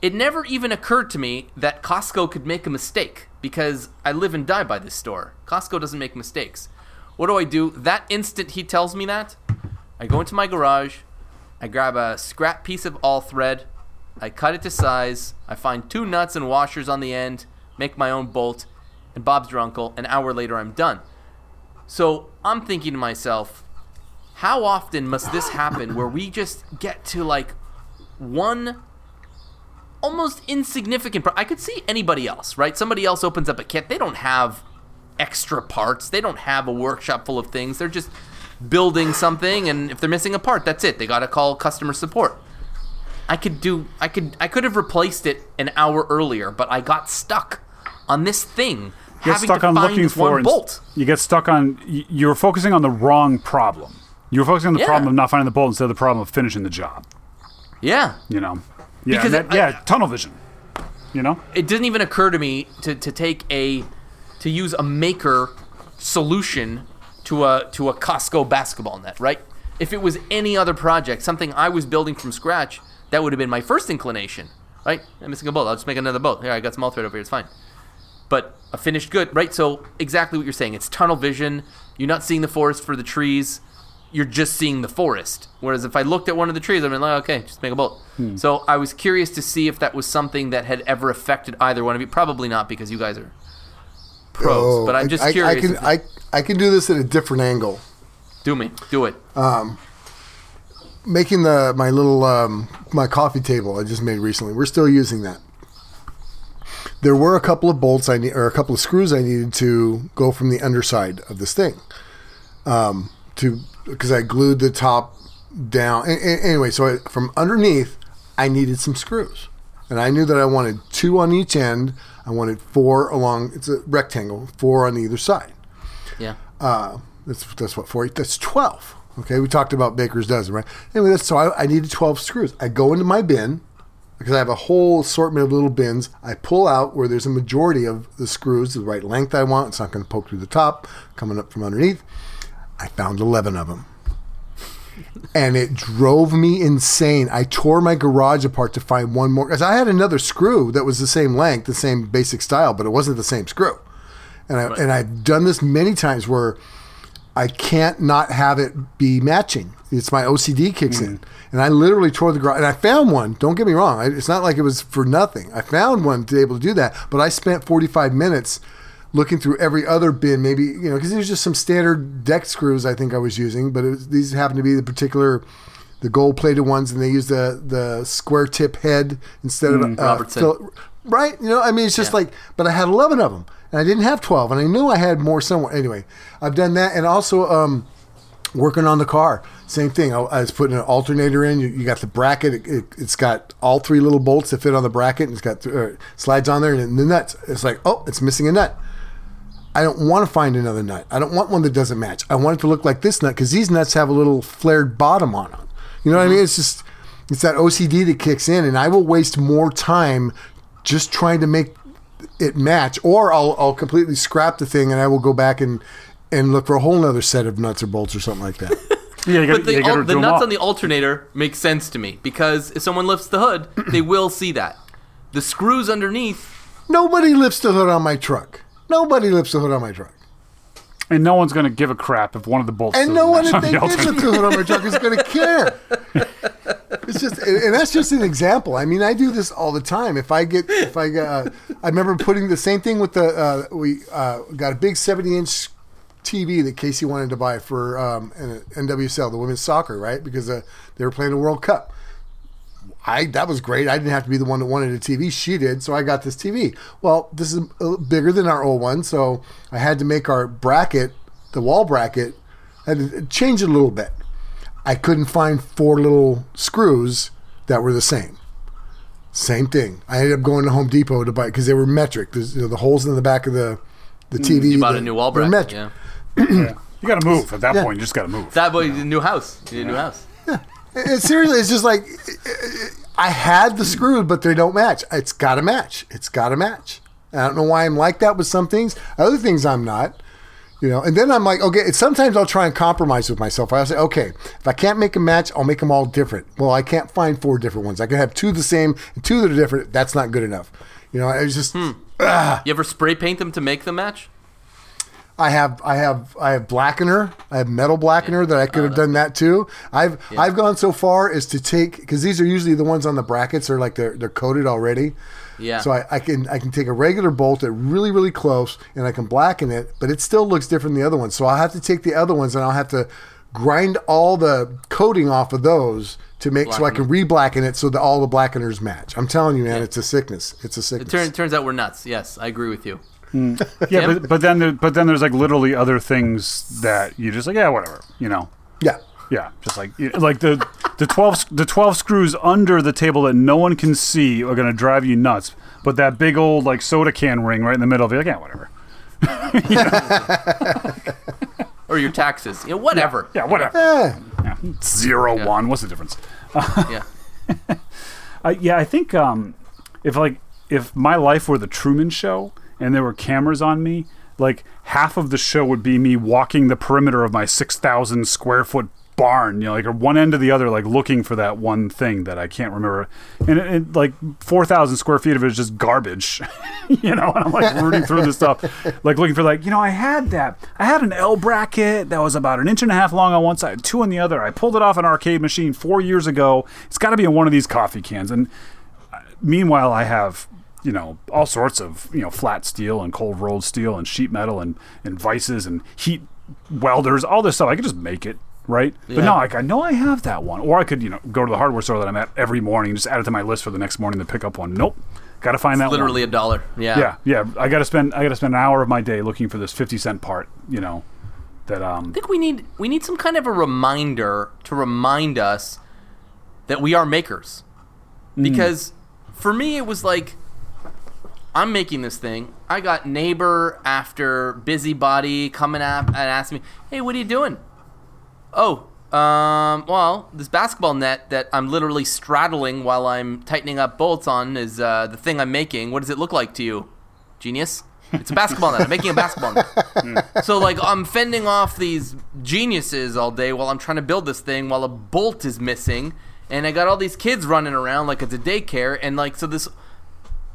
It never even occurred to me that Costco could make a mistake because I live and die by this store. Costco doesn't make mistakes. What do I do? That instant he tells me that, I go into my garage, I grab a scrap piece of all thread, I cut it to size, I find two nuts and washers on the end, make my own bolt, and Bob's your uncle. An hour later, I'm done. So I'm thinking to myself, how often must this happen where we just get to like one almost insignificant. Pro- I could see anybody else, right? Somebody else opens up a kit. They don't have extra parts. They don't have a workshop full of things. They're just building something, and if they're missing a part, that's it. They got to call customer support. I could do. I could. I could have replaced it an hour earlier, but I got stuck on this thing. You Get stuck on looking for one bolt. You get stuck on. you're focusing on the wrong problem. You were focusing on the Yeah. problem of not finding the bolt instead of the problem of finishing the job. Yeah, You know. Yeah. Because that- I- yeah. tunnel vision. You know. it didn't even occur to me to, to take a to use a maker solution to a to a Costco basketball net, right? If it was any other project, something I was building from scratch, that would have been my first inclination, right? I'm missing a bolt. I'll just make another bolt. Here, I got some all thread over here. It's fine. But a finished good, right? So exactly what you're saying. It's tunnel vision. You're not seeing the forest for the trees. You're just seeing the forest. Whereas if I looked at one of the trees, I'd be like, okay, just make a bolt. So I was curious to see if that was something that had ever affected either one of you. Probably not because you guys are pros. Oh, but I'm just I, curious. I can if- I, I can do this at a different angle. do me, do it. Making the my little um, my coffee table I just made recently. We're still using that. There were a couple of bolts I need or a couple of screws I needed to go from the underside of this thing. Um, to because I glued the top down. A- a- anyway, so I, from underneath, I needed some screws, and I knew that I wanted two on each end. I wanted four along. It's a rectangle, four on either side. yeah. Uh, that's that's what four. That's twelve. Okay, we talked about Baker's dozen, right? Anyway, that's so I, I needed twelve screws. I go into my bin because I have a whole assortment of little bins. I pull out where there's a majority of the screws, the right length I want. It's not going to poke through the top, coming up from underneath. I found eleven of them. And it drove me insane. I tore my garage apart to find one more because I had another screw that was the same length, the same basic style, but it wasn't the same screw. And I and I've done this many times where I can't not have it be matching. It's my OCD kicks in, hmm. and I literally tore the garage. And I found one. Don't get me wrong; I, it's not like it was for nothing. I found one to be able to do that, but I spent forty five minutes looking through every other bin. Maybe you know because there's just some standard deck screws I think I was using, but it was, these happen to be the particular. The gold plated ones, and they use the the square tip head instead of uh, Robertson. right? You know, I mean, it's just Yeah. like, but I had eleven of them, and I didn't have 12, and I knew I had more somewhere. Anyway, I've done that, and also um, working on the car. Same thing. I, I was putting an alternator in. You, you got the bracket. It, it, has got all three little bolts that fit on the bracket, and it's got uh, slides on there, and the nuts. It's like, oh, it's missing a nut. I don't want to find another nut. I don't want one that doesn't match. I want it to look like this nut because these nuts have a little flared bottom on them. You know what I mean? Mm-hmm. It's just it's that OCD that kicks in, and I will waste more time just trying to make it match, or I'll I'll completely scrap the thing and I will go back and and look for a whole other set of nuts or bolts or something like that. *laughs* Yeah, you gotta, But the, you gotta al- the nuts all. on the alternator make sense to me because if someone lifts the hood, they will see that. The screws underneath, Nobody lifts the hood on my truck. Nobody lifts the hood on my truck. and no one's gonna give a crap if one of the bolts. And no one, if they the did lift the hood on my truck, is going *laughs* to care. It's just, and that's just an example. I mean, I do this all the time. If I get, if I uh, I remember putting the same thing with the, uh, we uh, got a big 70 inch TV that Casey wanted to buy for um, an- NWSL, the women's soccer, right? Because uh, they were playing the World Cup. I that was great. I didn't have to be the one that wanted a TV. She did, so I got this TV. Well, this is bigger than our old one, so I had to make our bracket, the wall bracket, I had to change it a little bit. I couldn't find four little screws that were the same. Same thing. I ended up going to Home Depot to buy because they were metric. There's, you know, the holes in the back of the the TV. Mm, you bought the- a new wall they're bracket. metric. Yeah. *clears throat* You gotta move at that Yeah. point. You just gotta move. That boy, the new house. You need a new house. It, seriously, it's just like I had the screws, but they don't match. It's got to match. It's got to match. I don't know why I'm like that with some things. Other things I'm not. You know, and then I'm like, okay. Sometimes I'll try and compromise with myself. I'll say, okay, if I can't make a match, I'll make them all different. Well, I can't find four different ones. I can have two the same and two that are different. That's not good enough. You know, it's just hmm. You ever spray paint them to make them match? I have I have I have blackener. I have metal blackener that I could have done that too. I've I've gone so far as to take because these are usually the ones on the brackets are like they're they're coated already. Yeah. So I, I can I can take a regular bolt at really really close and I can blacken it, but it still looks different than the other ones. So I'll have to take the other ones and I'll have to grind all the coating off of those to make so I can re-blacken it so that all the blackeners match. I'm telling you, man, it's a sickness. It's a sickness. It sickness. turn, turns out we're nuts. Yes, I agree with you. *laughs* Yeah, Tim? but, but then there, but then there's like literally other things that you just like yeah whatever you know yeah. yeah just like like the the twelve the twelve screws under the table that no one can see are gonna drive you nuts. But that big old like soda can ring right in the middle of it, like yeah whatever. *laughs* *laughs* Or your taxes. You whatever. Yeah, whatever. Eh. Yeah. Zero one. What's the difference? Yeah. Uh, yeah, I think um, if like if my life were the Truman Show and there were cameras on me, like half of the show would be me walking the perimeter of my six thousand square foot barn, you know, like one end to the other, like looking for that one thing that I can't remember, and it, it, like four thousand square feet of it is just garbage, *laughs* you know, and I'm like rooting through this stuff, like looking for like you know I had that, I had an L bracket that was about an inch and a half long on one side, two on the other. I pulled it off an arcade machine four years ago. It's got to be in one of these coffee cans, and uh, meanwhile, I have you know all sorts of you know flat steel and cold rolled steel and sheet metal and and vices and heat welders, all this stuff. I could just make it. Right, but no, like I know I have that one, or I could, you know, go to the hardware store that I'm at every morning and just add it to my list for the next morning to pick up one. Nope, got to find that one. Literally a dollar. Yeah. Yeah, yeah. I got to spend I got to spend an hour of my day looking for this fifty cent part. You know, that um. I think we need we need some kind of a reminder to remind us that we are makers. Because for me it was like I'm making this thing. I got neighbor after busybody coming up and asking me, "Hey, what are you doing?" Oh, um, well, this basketball net that I'm literally straddling while I'm tightening up bolts on is uh, the thing I'm making. What does it look like to you, genius? It's a basketball net. I'm making a basketball net. So like I'm fending off these geniuses all day while I'm trying to build this thing while a bolt is missing, and I got all these kids running around like it's a daycare, and like so this,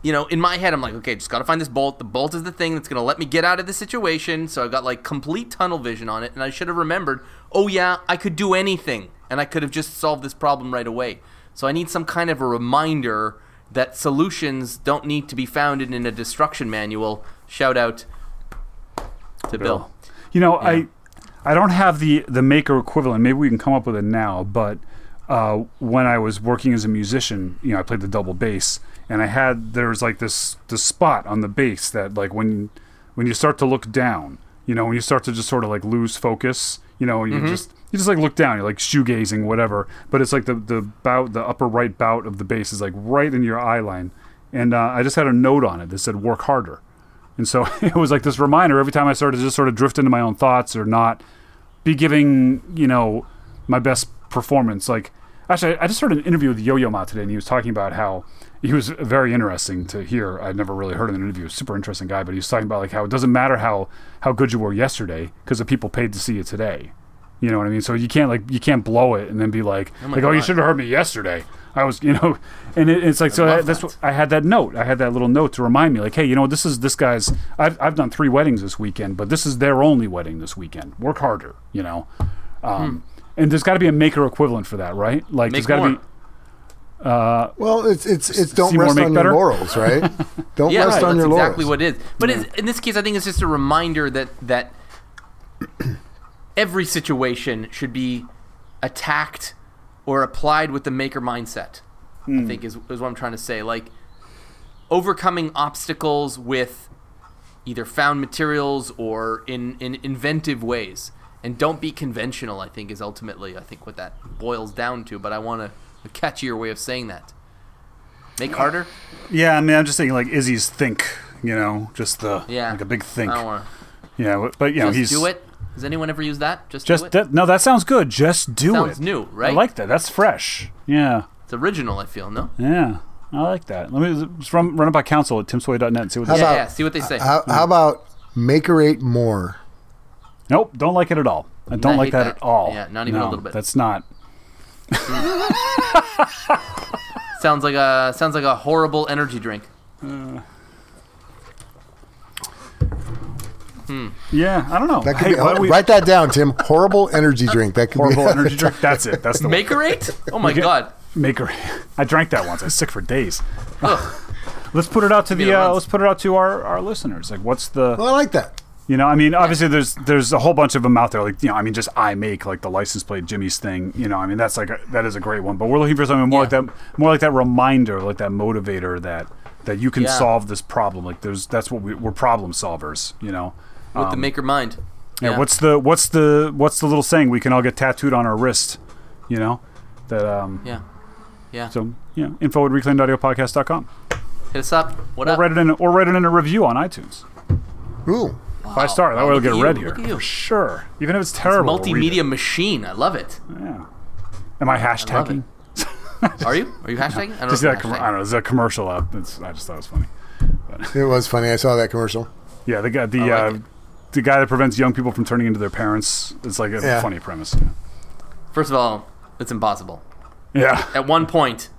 you know, in my head I'm like, okay, just gotta find this bolt. The bolt is the thing that's gonna let me get out of this situation. So I got like complete tunnel vision on it, and I should have remembered, oh yeah, I could do anything, and I could have just solved this problem right away. So I need some kind of a reminder that solutions don't need to be found in a destruction manual. Shout out to Bill. You know, I I don't have the the maker equivalent. Maybe we can come up with it now. But uh, when I was working as a musician, you know, I played the double bass, and I had there was like this this spot on the bass that like when when you start to look down, you know, when you start to just sort of like lose focus, you know, you just you just like look down, you're like shoegazing, whatever. But it's like the the bout, the upper right bout of the bass is like right in your eye line, and uh, I just had a note on it that said "work harder," and so *laughs* it was like this reminder every time I started to just sort of drift into my own thoughts or not be giving you know my best performance. Like actually, I just heard an interview with Yo Yo Ma today, and he was talking about how he was very interesting to hear. I'd never really heard in an interview. Super interesting guy, but he was talking about like how it doesn't matter how how good you were yesterday because the people paid to see you today. You know what I mean? So you can't like you can't blow it and then be like my like oh you should have heard me yesterday. I was you know, *laughs* and it, it's like so I, that's that. what I had that note. I had that little note to remind me like hey you know this is this guy's. I've I've done three weddings this weekend, but this is their only wedding this weekend. Work harder, you know. Um, And there's got to be a maker equivalent for that, right? Like Make there's got to more. Be. Well, it's it's it's don't rest on better? your laurels, right? *laughs* Don't Yeah, rest right, on that's your exactly laurels. Exactly what it is. But it's, in this case, I think it's just a reminder that that *clears throat* every situation should be attacked or applied with the maker mindset. I hmm. think is is what I'm trying to say. Like overcoming obstacles with either found materials or in, in inventive ways. And don't be conventional, I think, is ultimately I think what that boils down to. But I want a, a catchier way of saying that. Make harder? Yeah, I mean, I'm just thinking like Izzy's think, you know, just the Yeah. like a big think. I don't want to. Yeah, but, but you know Just he's do it. Has anyone ever used that? Just, do Just it. that, no, that sounds good. Just do Sounds it. new, right? I like that. That's fresh. Yeah, It's original. I feel no. yeah, I like that. Let me just run, run it by council at timsway.net and see what How they Yeah, say. yeah. See what they say. How, how about makerate more? Nope, don't like it at all. I don't I like that, that. at all. Yeah, not even a little bit. That's not. *laughs* sounds like a sounds like a horrible energy drink. Yeah, I don't know. That could hey, be, why we, write that down, Tim. Horrible energy drink. That could be horrible be *laughs* energy drink. That's it. That's the one. Makerate? Oh my get- god. maker. *laughs* I drank that once. I was sick for days. let's put it out to the. the Uh, let's put it out to our, our listeners. Like, what's the? Well, I like that. You know, I mean, obviously, there's there's a whole bunch of them out there. Like, you know, I mean, just I make like the license plate Jimmy's thing. You know, I mean, that's like a, that is a great one. But we're looking for something more Yeah. like that, more like that reminder, like that motivator that that you can Yeah. solve this problem. Like, there's that's what we, we're problem solvers. You know. With the maker mind. Um, Yeah. What's the what's the what's the little saying we can all get tattooed on our wrist? You know, that um. Yeah. Yeah. So yeah, know, info at reclaimedaudioPodcast.com. Hit us up. What Or up? write it in or write it in a review on iTunes. Ooh. Five star. That way it'll get at read here. look at you. For sure. Even if it's terrible. we'll. Multimedia machine. I love it. Yeah. Am I hashtagging? Are you? Are you *laughs* hashtagging? I don't Just know. that com- you're I don't know. There's a commercial up. It's, I just thought it was funny. It was funny. I saw that commercial. Yeah, the guy, the like uh, the guy that prevents young people from turning into their parents. It's like a Yeah. funny premise. Yeah. First of all, it's impossible. yeah. At one point,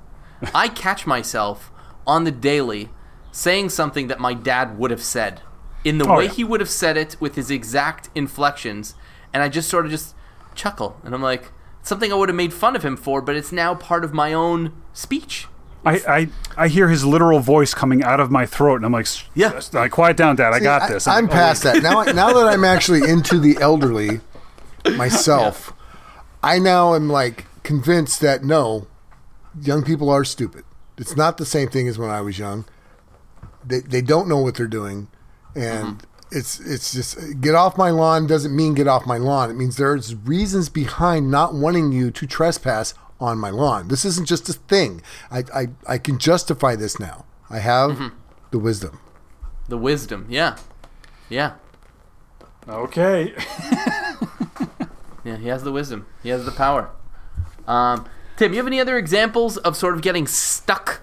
I catch myself on the daily saying something that my dad would have said in the Oh, way yeah. he would have said it with his exact inflections, and I just sort of just chuckle, and I'm like, something I would have made fun of him for, but it's now part of my own speech. I, I I hear his literal voice coming out of my throat, and I'm like, Yeah. s- like, quiet down, Dad. I got I- this. I'm oh, past that now. Now that I'm actually into the elderly myself, *laughs* I now am like convinced that no, young people are stupid. It's not the same thing as when I was young. They they don't know what they're doing, and it's it's just get off my lawn doesn't mean get off my lawn. It means there's reasons behind not wanting you to trespass on my lawn. This isn't just a thing. I I, I can justify this now. I have the wisdom. The wisdom, yeah. Yeah. Okay. *laughs* Yeah, he has the wisdom. He has the power. Um, Tim, you have any other examples of sort of getting stuck?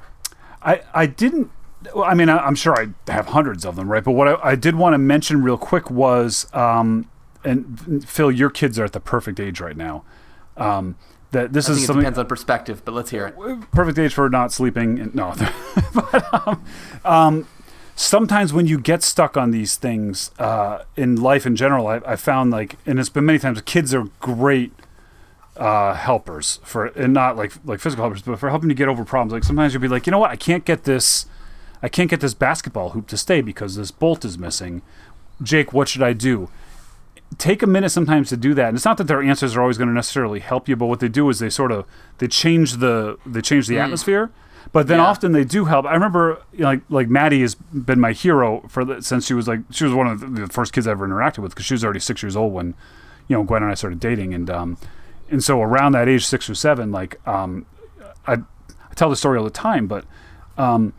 I, I didn't. Well, I mean, I, I'm sure I have hundreds of them, right? But what I, I did want to mention real quick was, um, and Phil, your kids are at the perfect age right now. Um, that this I is something depends on perspective, but let's hear it. perfect age for not sleeping. And, no, *laughs* but um, um, sometimes when you get stuck on these things uh, in life in general, I, I found like, and it's been many times, kids are great uh, helpers for, and not like like physical helpers, but for helping you get over problems. Like sometimes you'll be like, you know what, I can't get this, I can't get this basketball hoop to stay because this bolt is missing. Jake, what should I do? take a minute sometimes to do that. And it's not that their answers are always going to necessarily help you, but what they do is they sort of they change the they change the atmosphere. But then Yeah. often they do help. I remember, you know, like like Maddie has been my hero for the, since she was like she was one of the, the first kids I ever interacted with because she was already six years old when, you know, Gwen and I started dating, and um, and so around that age, six or seven, like um, I, I tell the story all the time, but um,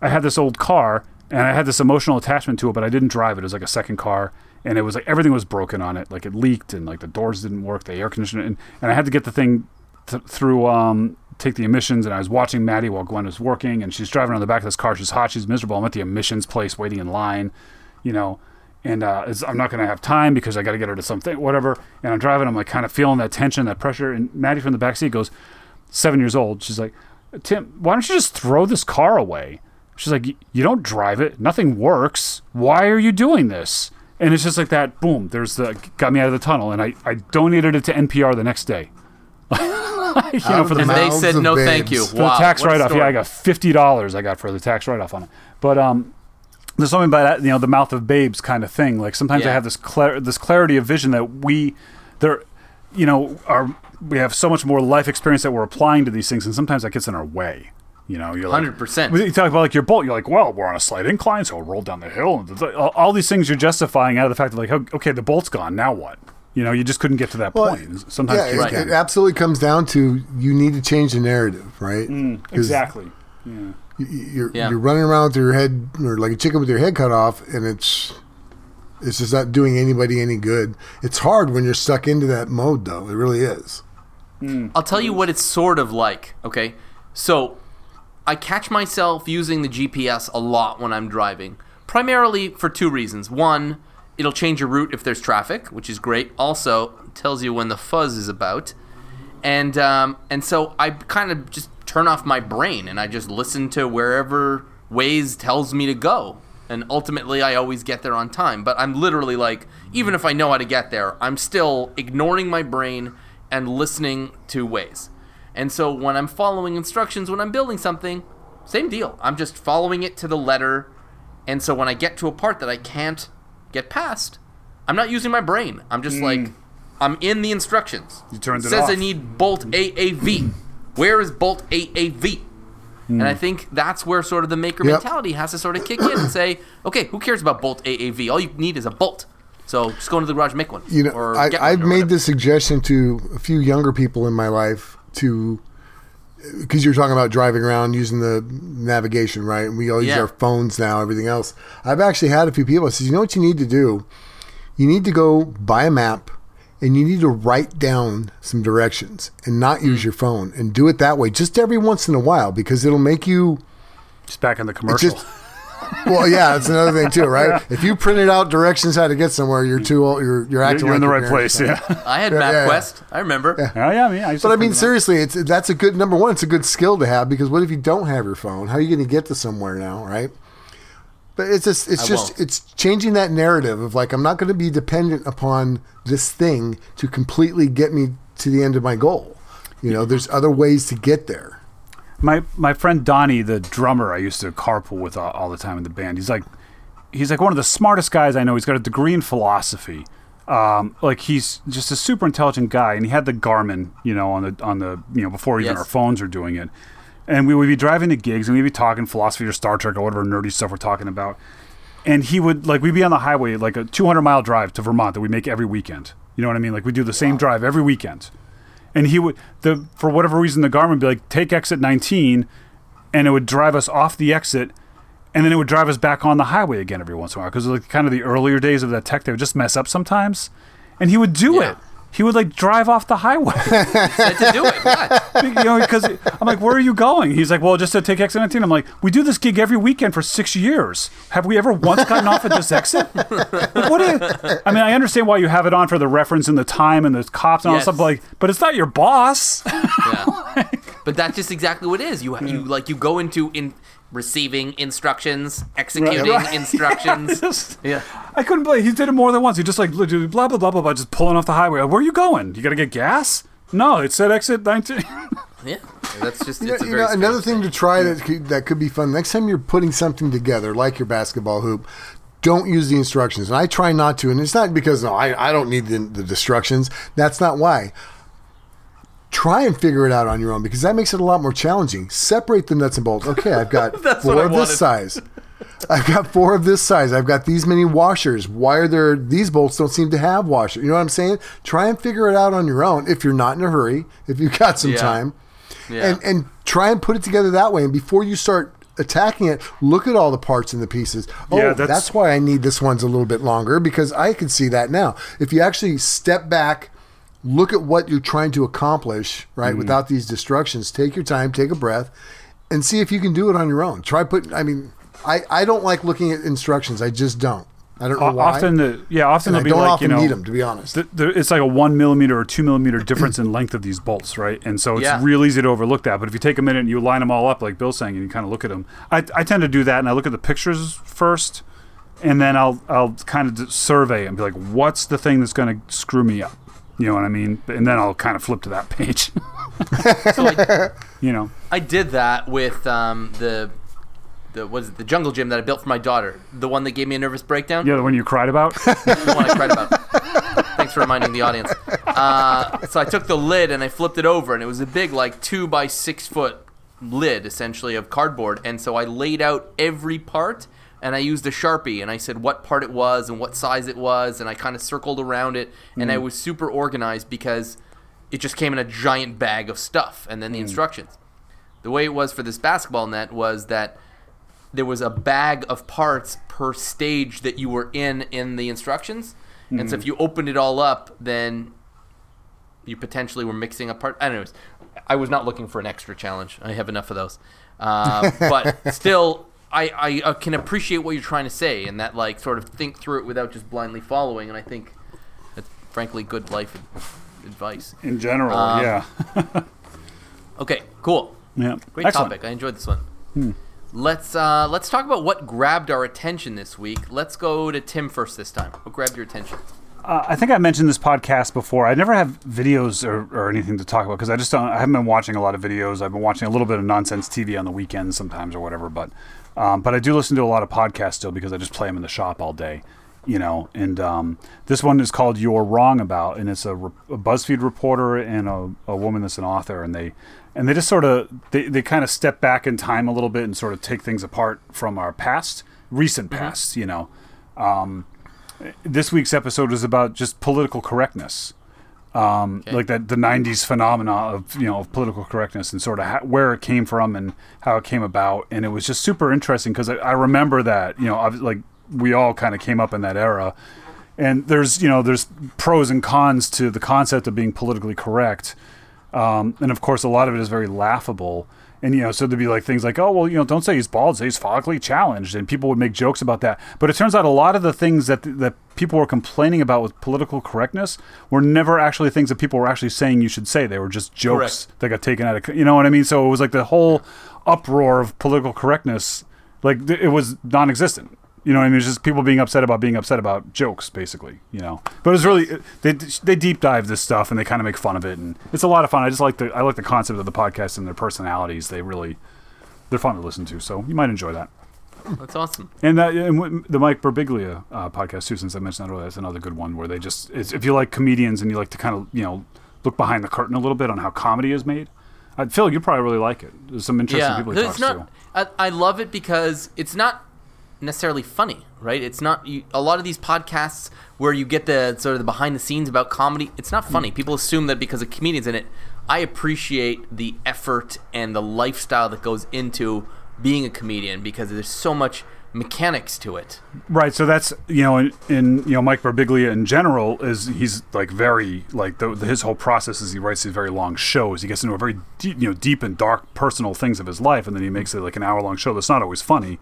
I had this old car and I had this emotional attachment to it, but I didn't drive it. It was like a second car, and it was like everything was broken on it. Like it leaked, and like the doors didn't work, the air conditioner, and, and I had to get the thing th- through um, take the emissions. And I was watching Maddie while Gwen was working, and she's driving on the back of this car. She's hot, she's miserable. I'm at the emissions place waiting in line, you know. And uh, I'm not going to have time because I got to get her to something, whatever. And I'm driving. I'm like kind of feeling that tension, that pressure. And Maddie from the back seat goes, seven years old. She's like, Tim, why don't you just throw this car away? She's like, you don't drive it. Nothing works. Why are you doing this? And it's just like that. Boom. There's the got me out of the tunnel, and I, I donated it to NPR the next day. *laughs* you know, for the, And they said no, babes. thank you. for wow, the tax write off. Yeah. I got fifty dollars. I got for the tax write off on it. But um, there's something about that, you know, the mouth of babes kind of thing. Like sometimes I have this clar- this clarity of vision that we, there, you know, are we have so much more life experience that we're applying to these things, and sometimes that gets in our way. You know, you're like, 100%. You talk about like your bolt. You're like, well, we're on a slight incline, so we'll roll down the hill. And all, all these things you're justifying out of the fact that like, oh, okay, the bolt's gone. Now what? You know, you just couldn't get to that Well, point. Sometimes yeah, you it, can. it absolutely comes down to you need to change the narrative, right? Mm, exactly. y- y- You're Yeah. you're running around with your head or like a chicken with your head cut off, and it's it's just not doing anybody any good. It's hard when you're stuck into that mode, though. It really is. I'll tell you what it's sort of like. Okay, so I catch myself using the GPS a lot when I'm driving, primarily for two reasons. One, it'll change your route if there's traffic, which is great. Also, tells you when the fuzz is about, and um, and so I kind of just turn off my brain and I just listen to wherever Waze tells me to go. And ultimately, I always get there on time. But I'm literally like, even if I know how to get there, I'm still ignoring my brain and listening to Waze. And so when I'm following instructions, when I'm building something, same deal. I'm just following it to the letter. And so when I get to a part that I can't get past, I'm not using my brain. I'm just like, hmm. I'm in the instructions. You turned it says I need bolt AAV. Where is bolt AAV? And I hmm. think that's where sort of the maker Yep. mentality has to sort of kick in and say, *clears throat* okay, who cares about bolt AAV? All you need is a bolt. So just go into the garage and make one. You know, or I, get one I've or made whatever. this suggestion to a few younger people in my life to because you're talking about driving around using the navigation, right? And we all use Yeah. our phones now, everything else. I've actually had a few people say, you know what you need to do? You need to go buy a map and you need to write down some directions and not use Hmm. your phone and do it that way just every once in a while because it'll make you Just back in the commercial. just well, yeah, that's another thing too, right? If you printed out directions how to get somewhere, you're too old. You're you're you're, acting you're in like the right parents. place. Yeah. *laughs* I had Yeah, yeah, yeah. MapQuest. I remember. Oh yeah, I mean, I But I mean, them out. seriously, it's that's a good number one. It's a good skill to have because what if you don't have your phone? How are you going to get to somewhere now, right? But it's just it's I just won't. it's changing that narrative of like I'm not going to be dependent upon this thing to completely get me to the end of my goal. You know, there's other ways to get there. My my friend Donnie, the drummer, I used to carpool with all, all the time in the band. He's like, he's like one of the smartest guys I know. He's got a degree in philosophy. Um, like he's just a super intelligent guy, and he had the Garmin, you know, on the on the you know before even Yes. our phones are doing it. And we would be driving to gigs, and we'd be talking philosophy or Star Trek or whatever nerdy stuff we're talking about. And he would like we'd be on the highway, like a 200 mile drive to Vermont that we make every weekend. You know what I mean? Like we do the same drive every weekend and he would the for whatever reason the Garmin would be like take exit 19 and it would drive us off the exit and then it would drive us back on the highway again every once in a while because like kind of the earlier days of that tech they would just mess up sometimes and he would do Yeah. it he would like drive off the highway *laughs* Said to do it. What? you know because i'm like where are you going he's like well just to take exit 19 i'm like we do this gig every weekend for six years have we ever once gotten off at this exit Like, what is, i mean i understand why you have it on for the reference and the time and the cops and all Yes. that stuff but like but it's not your boss Yeah. *laughs* But that's just exactly what it is. You you like you go into in receiving instructions, executing Right. *laughs* instructions. Just- Yeah. I couldn't believe he did it more than once. He just like blah blah blah blah blah, just pulling off the highway. Where are you going? You got to get gas? No, it said exit 19. *laughs* Yeah. That's just You know, it's a you know, another strange thing to try that could, that could be fun. Next time you're putting something together, like your basketball hoop, don't use the instructions. And I try not to. And it's not because no, I, I don't need the, the instructions. That's not why. Try and figure it out on your own because that makes it a lot more challenging. Separate the nuts and bolts. Okay, I've got *laughs* four of wanted. this size. I've got four of this size. I've got these many washers. Why are there these bolts don't seem to have washers? You know what I'm saying? Try and figure it out on your own if you're not in a hurry, if you've got some Yeah. time. Yeah. And and try and put it together that way. And before you start attacking it, look at all the parts and the pieces. Oh, Yeah, that's, that's- why I need this one's a little bit longer because I can see that now. If you actually step back, look at what you're trying to accomplish, right, Mm. without these distractions, take your time, take a breath, and see if you can do it on your own. Try put. I mean, I I don't like looking at instructions. I just don't. I don't know why. Often, the, yeah, often and they'll be like often you know, need them to be honest. th- there- it's like a one millimeter or two millimeter difference in length of these bolts, right? And so it's Yeah. real easy to overlook that. But if you take a minute and you line them all up, like Bill's saying, and you kind of look at them, I, I tend to do that, and I look at the pictures first, and then I'll I'll kind of survey and be like, what's the thing that's going to screw me up? You know what I mean? And then I'll kind of flip to that page. *laughs* so I, you know, I did that with um, the the was it, the jungle gym that I built for my daughter. The one that gave me a nervous breakdown. yeah, the one you cried about. *laughs* the one I cried about. Thanks for reminding the audience. Uh, so I took the lid and I flipped it over, and it was a big, like two by six foot lid, essentially of cardboard. And so I laid out every part, and I used a sharpie, and I said what part it was and what size it was, and I kind of circled around it, and I mm. was super organized because it just came in a giant bag of stuff, and then the mm. instructions. The way it was for this basketball net was that there was a bag of parts per stage that you were in in the instructions. And so if mm. you opened it all up, then you potentially were mixing up part. Anyways, I was not looking for an extra challenge. I have enough of those. Uh, but *laughs* still, I, I uh, can appreciate what you're trying to say and that, like, sort of think through it without just blindly following. And I think that's, frankly, good life advice. In general, Um, yeah, *laughs* Okay, cool. yeah. Great Excellent. topic. I enjoyed this one. Let's uh, let's talk about what grabbed our attention this week. Let's go to Tim first this time. What grabbed your attention? Uh, I think I mentioned this podcast before. I never have videos or, or anything to talk about because I just don't. I haven't been watching a lot of videos. I've been watching a little bit of nonsense TV on the weekends sometimes or whatever. But um, but I do listen to a lot of podcasts still because I just play them in the shop all day. You know, and um, this one is called "You're Wrong About," and it's a, re- a BuzzFeed reporter and a, a woman that's an author, and they and they just sort of they, they kind of step back in time a little bit and sort of take things apart from our past, recent past. You know, this week's episode is about just political correctness, um, like that the '90s phenomena of you know of political correctness and sort of how, where it came from and how it came about, and it was just super interesting because I, I remember that you know I like we all kind of came up in that era, and there's you know there's pros and cons to the concept of being politically correct, um, and of course a lot of it is very laughable. And you know, so there'd be like things like, "Oh, well, you know, don't say he's bald, say he's follically challenged," and people would make jokes about that. But it turns out a lot of the things that that people were complaining about with political correctness were never actually things that people were actually saying you should say. They were just jokes Correct. that got taken out of, you know what I mean? So it was like the whole uproar of political correctness, like th- it was non-existent. You know what I mean? It's just people being upset about being upset about jokes, basically. You know, but it's really they they deep dive this stuff and they kind of make fun of it, and it's a lot of fun. I just like the I like the concept of the podcast and their personalities. They really they're fun to listen to, so you might enjoy that. That's awesome. And, that, and the Mike Birbiglia uh, podcast too, since I mentioned that earlier, that's another good one where they just it's, if you like comedians and you like to kind of you know look behind the curtain a little bit on how comedy is made. I feel you probably really like it. There's some interesting Yeah, people he it's not. to. I, I love it because it's not necessarily funny, right? It's not you, a lot of these podcasts where you get the sort of the behind the scenes about comedy. It's not funny. Mm. People assume that because of comedians in it. I appreciate the effort and the lifestyle that goes into being a comedian because there's so much mechanics to it. Right, so that's you know, in, in you know Mike Birbiglia in general is he's like very like the, the, his whole process is he writes these very long shows. He gets into a very deep, you know deep and dark personal things of his life, and then he makes it like an hour long show that's not always funny.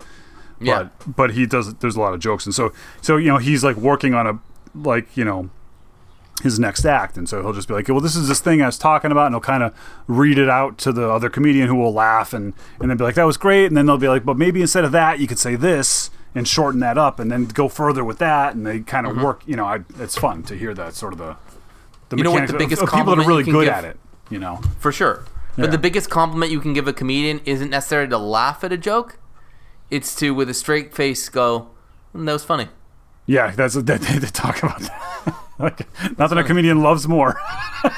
Yeah. But but he does there's a lot of jokes, and so so you know he's like working on a like you know his next act, and so he'll just be like, well, this is this thing I was talking about, and he'll kind of read it out to the other comedian who will laugh, and and then be like, that was great, and then they'll be like, but maybe instead of that, you could say this and shorten that up, and then go further with that, and they kind of work. You know, I, it's fun to hear that sort of the the Mm-hmm. You know what the biggest of people that are really good give- at it. You know, For sure. Yeah. But the biggest compliment you can give a comedian isn't necessarily to laugh at a joke. It's to, with a straight face, go, "Mm, that was funny. yeah, that's that they, they talk about that. *laughs* like, nothing a comedian loves more. *laughs*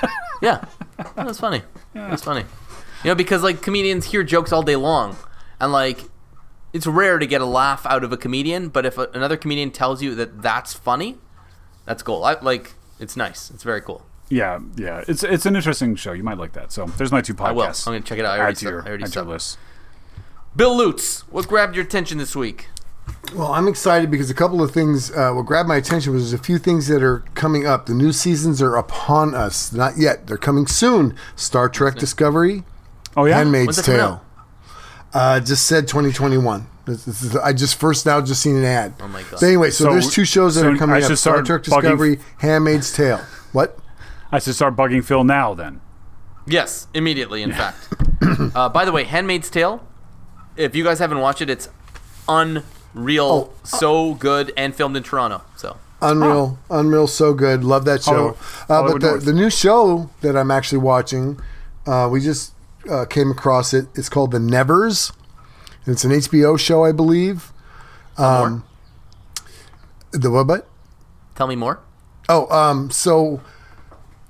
Yeah, that was funny. It's funny. You know, because like comedians hear jokes all day long, and like it's rare to get a laugh out of a comedian. But if a, another comedian tells you that that's funny, that's cool. I, like it's nice. It's very cool. Yeah, yeah. It's it's an interesting show. You might like that. So there's my two podcasts. I will. I'm gonna check it out. I Add already, to your, I already add your list. Bill Lutz, what grabbed your attention this week? Well, I'm excited because a couple of things uh, what grabbed my attention was a few things that are coming up. The new seasons are upon us. Not yet. They're coming soon. Star Trek Discovery, Oh yeah. Handmaid's When's it coming Tale. Uh, just said 2021. This, this is, I just first now just seen an ad. Oh my God. So anyway, so, So- there's two shows that so are coming I up: Star start Trek bugging- Discovery, Handmaid's Tale. What? I should start bugging Phil now. Then. Yes, immediately. In fact. uh, by the way, *Handmaid's Tale*. If you guys haven't watched it, it's unreal, Oh, so good, and filmed in Toronto. So Unreal, Unreal, so good. Love that show. Hollywood- Uh, Hollywood but the, the new show that I'm actually watching, uh, we just uh, came across it. It's called The Nevers. It's an HBO show, I believe. more. The what? But Tell me more. oh, um, so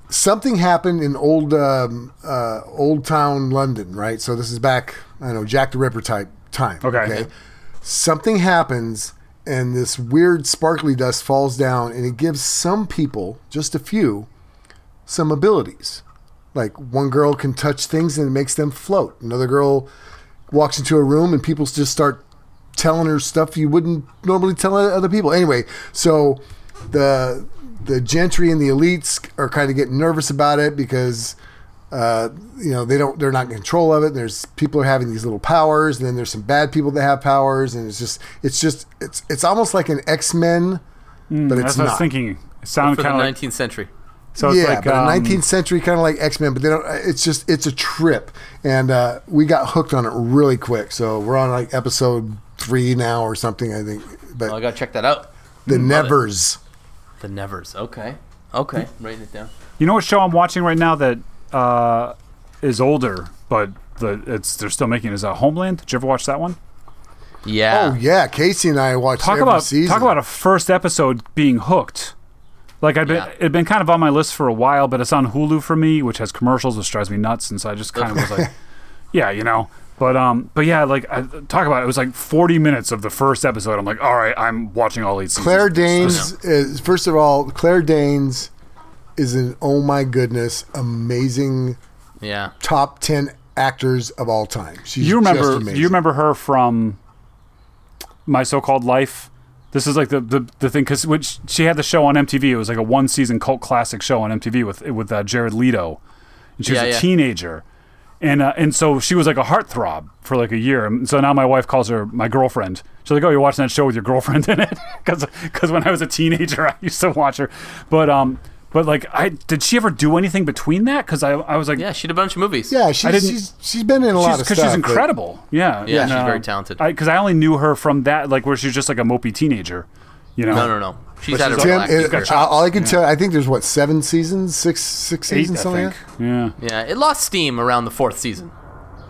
something happened in old um, uh, old town London, right? So this is back, I don't know, Jack the Ripper type time. Okay. Something happens, and this weird sparkly dust falls down, and it gives some people, just a few, some abilities. Like one girl can touch things and it makes them float. Another girl walks into a room and people just start telling her stuff you wouldn't normally tell other people. Anyway, so the the gentry and the elites are kind of getting nervous about it because uh, you know they don't they're not in control of it. There's people are having these little powers, and then there's some bad people that have powers, and it's just it's just it's it's almost like an X Men, but it's That's what I was not. thinking. It sounded For the kind of like 19th century. so. It's yeah, like but um, a 19th century kind of like X Men, but they don't. It's just it's a trip, and uh, we got hooked on it really quick. So we're on like episode three now or something, I think. But Oh, I gotta check that out. the Love it. Nevers. The Nevers. Okay. Okay. Writing it down. You know what show I'm watching right now that uh, is older, but the it's they're still making it is uh, Homeland. Did you ever watch that one? Yeah. Oh yeah, Casey and I watched Talk every about season. talk about a first episode being hooked. Like I've been Yeah. it'd been kind of on my list for a while, but it's on Hulu for me, which has commercials, which drives me nuts, and so I just kind of was like, *laughs* yeah, you know. But um, but yeah, like I, talk about it. it was like 40 minutes of the first episode. I'm like, all right, I'm watching all these. Claire of this. Danes is first of all, Claire Danes is an oh my goodness, amazing Yeah. top ten actors of all time. She's You remember? just amazing. you remember her from My So-Called Life? This is like the the, the thing because which she had the show on MTV. It was like a one season cult classic show on MTV with with uh, Jared Leto, and she was a yeah. teenager, and uh, and so she was like a heartthrob for like a year. And so now my wife calls her my girlfriend. She's like, "Oh, you're watching that show with your girlfriend in it?" *laughs* Because when I was a teenager, I used to watch her. But um, but like, I did she ever do anything between that? Because I I was like, Yeah. She did a bunch of movies. Yeah, she's, didn't- she's she's been in a lot of because stuff. she's but- incredible. Yeah, Yeah, and, she's uh, very talented. Because I, only knew her from that, like where she's just like a mopey teenager. You know, No, no, no. She's But had a she's real Tim, acting it, career. got chops. all I can tell, I think there's what seven seasons, six six eight, seasons, I something. think. like that? Yeah, Yeah. It lost steam around the fourth season.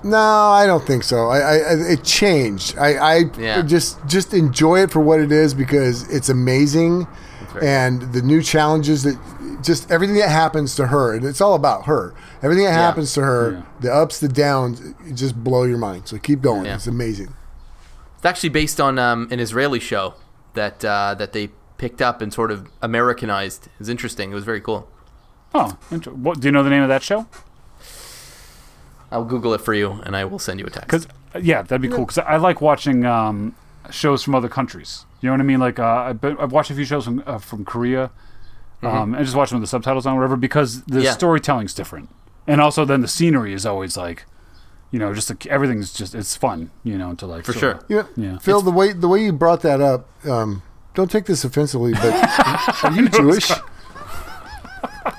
No, I don't think so. I, I I- it changed. I, I Yeah. just just enjoy it for what it is because it's amazing, very and the new challenges that just everything that happens to her, and it's all about her. Everything that happens to her, the ups, the downs, just blow your mind. So keep going. Yeah. It's amazing. It's actually based on um, an Israeli show that uh, that they picked up and sort of Americanized. It was interesting. It was very cool. Oh, inter- what, do you know the name of that show? I'll Google it for you, and I will send you a text. Because yeah, that'd be cool. Because I like watching um, shows from other countries. You know what I mean? Like uh, I've, been, I've watched a few shows from uh, from Korea, um, and just watch them with the subtitles on, whatever, because the Mm-hmm. Yeah. storytelling's different, and also then the scenery is always like, you know, just like, everything's just it's fun, you know, to like For sure. of- You know, Yeah. Phil, the way the way you brought that up, um, don't take this offensively, but *laughs* are you Jewish?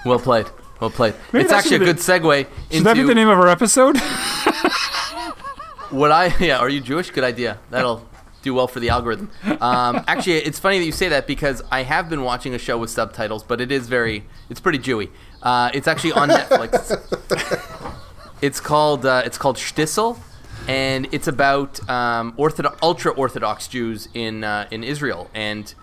Well played. Well played. it's actually a good segue Should that be the name of our episode? *laughs* *laughs* what I. Yeah, are you Jewish? Good idea. That'll do well for the algorithm. Um, actually, it's funny that you say that because I have been watching a show with subtitles, but it is very. It's pretty Jewy. Uh, it's actually on Netflix. It's called uh, it's called Shtisel, and it's about um, orthodox, ultra Orthodox Jews in uh, in Israel, and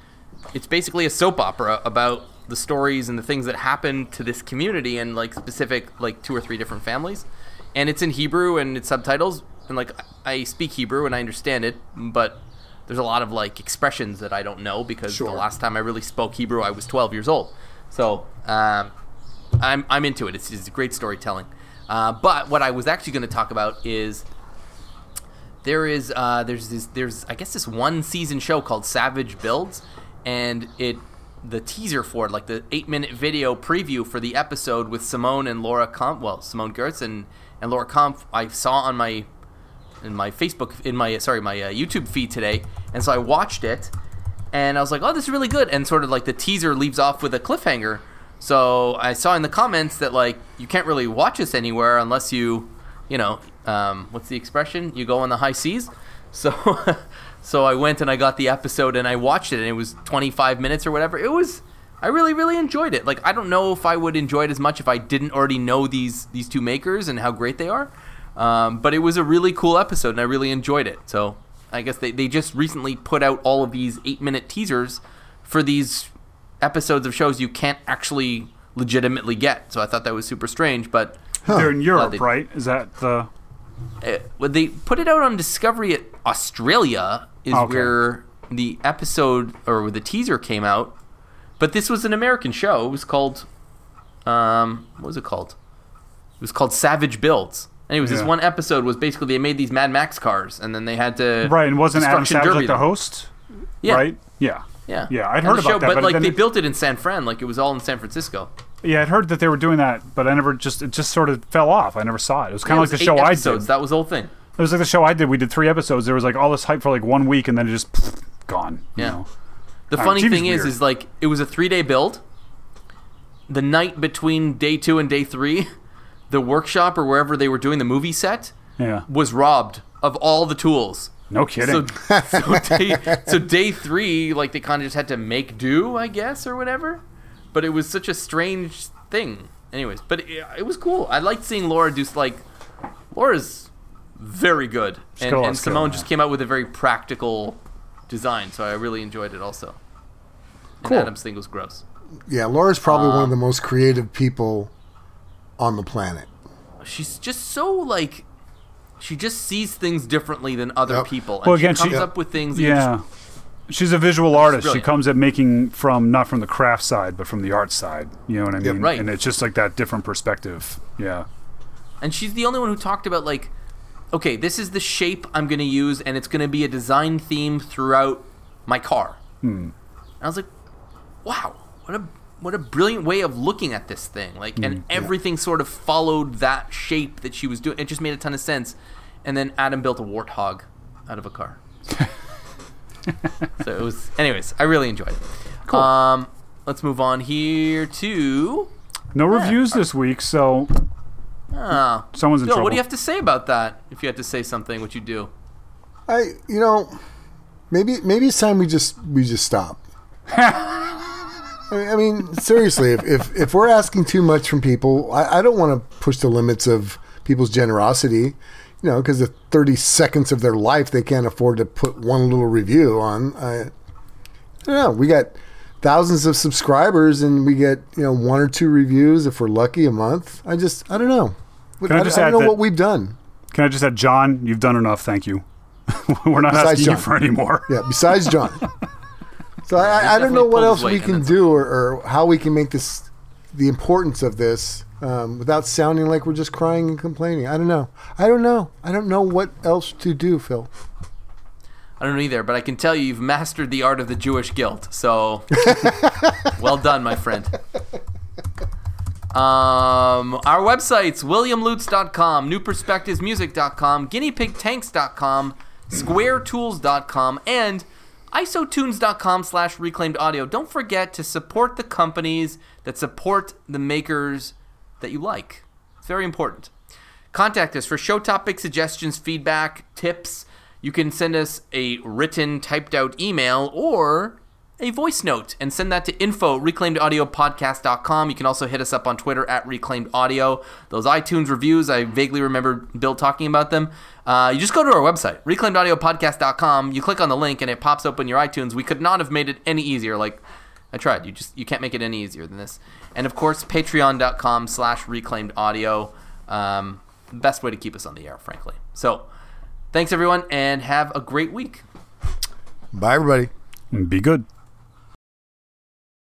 it's basically a soap opera about the stories and the things that happen to this community and like specific like two or three different families, and it's in Hebrew and it's subtitles and like I speak Hebrew and I understand it, but there's a lot of like expressions that I don't know because Sure. the last time I really spoke Hebrew I was 12 years old. So um, I'm I'm into it. It's, it's great storytelling. Uh, but what I was actually going to talk about is there is uh, there's this there's I guess this one season show called Savage Builds, and it the teaser for it, like the eight minute video preview for the episode with Simone and Laura Kampf, well Simone Giertz and and Laura Kampf, I saw on my in my Facebook in my sorry my uh, YouTube feed today, and so I watched it, and I was like, oh, this is really good, and sort of like the teaser leaves off with a cliffhanger. So I saw in the comments that like you can't really watch this anywhere unless you, you know, um, what's the expression? You go on the high seas. *laughs* So, so I went and I got the episode and I watched it, and it was 25 minutes or whatever. It was. I really, really enjoyed it. Like, I don't know if I would enjoy it as much if I didn't already know these these two makers and how great they are. Um, but it was a really cool episode, and I really enjoyed it. So I guess they, they just recently put out all of these eight minute teasers for these episodes of shows you can't actually legitimately get. So I thought that was super strange. But They're in Europe, they- right? Is that the? uh, when they put it out on Discovery at Australia is Okay. where the episode or where the teaser came out. But this was an American show. It was called, um, what was it called? It was called Savage Builds. Anyways, this one episode was basically they made these Mad Max cars, and then they had to Right, and wasn't Adam Savage like the host? Yeah. Right. Yeah. Yeah, Yeah, I'd heard about show, that, but, but like they it- built it in San Fran, like it was all in San Francisco. Yeah, I'd heard that they were doing that, but I never just it just sort of fell off. I never saw it. It was kind Yeah, of like the show I episodes. did. That was the whole thing. It was like the show I did. We did three episodes. There was like all this hype for like one week, and then it just *laughs* gone. you Yeah. know? The funny thing is, weird. is like it was a three day build. The night between day two and day three, *laughs* the workshop or wherever they were doing the movie set Yeah. was robbed of all the tools. No kidding. So, *laughs* so, day, so day three, like they kind of just had to make do, I guess, or whatever. But it was such a strange thing. Anyways, but it, it was cool. I liked seeing Laura do like. Laura's very good, and, got a lot and Simone yeah. just came out with a very practical design, so I really enjoyed it also. And Cool. Adam's thing was gross. Yeah, Laura's probably one of Um, the most creative people on the planet. She's just so like. She just sees things differently than other Yep. people. And Well, again, she comes she- up with things. that just- yeah. She's a visual artist. She comes at making from not from the craft side, but from the art side. You know what I mean? Yeah, right. And it's just like that different perspective. Yeah. And she's the only one who talked about like, okay, this is the shape I'm going to use, and it's going to be a design theme throughout my car. Hmm. And I was like, wow, what a what a brilliant way of looking at this thing. Like, Hmm, and everything sort of followed that shape that she was doing. It just made a ton of sense. And then Adam built a warthog out of a car. so it was. Anyways, I really enjoyed it. Cool. Um, let's move on here to. No reviews this week, so Oh, someone's in Bill, trouble. what do you have to say about that? If you had to say something, what you do? I, you know, maybe maybe it's time we just we just stop. *laughs* I mean- seriously, if, if if we're asking too much from people, I, I don't want to push the limits of people's generosity. You know, because the thirty seconds of their life they can't afford to put one little review on. I, I don't know. We got thousands of subscribers, and we get you know one or two reviews if we're lucky a month. I just I don't know. Can I just don't know that- what we've done. Can I just add, John? You've done enough. Thank you. *laughs* We're not Besides asking John. you for any more. Yeah, besides John. *laughs* so I, I, I don't know what else we can do or, or how we can make this the importance of this um, without sounding like we're just crying and complaining. I don't know. I don't know. I don't know what else to do, Phil. I don't know either, but I can tell you you've mastered the art of the Jewish guilt. So, *laughs* well done, my friend. Um, our websites, williamlutz.com, newperspectivesmusic.com, guineapigtanks.com, squaretools.com, and isotunes.com slash reclaimed audio. Don't forget to support the companies that support the makers that you like. It's very important. Contact us for show topic suggestions, feedback, tips. You can send us a written, typed out email or a voice note and send that to info reclaimedaudiopodcast.com. You can also hit us up on Twitter at reclaimed audio. Those iTunes reviews, I vaguely remember Bill talking about them. Uh, you just go to our website, reclaimedaudiopodcast.com. You click on the link and it pops open your iTunes. We could not have made it any easier. Like, I tried. You just you can't make it any easier than this. And of course, patreon.com slash reclaimed audio. Um, best way to keep us on the air, frankly. So thanks everyone and have a great week. Bye, everybody. Be good.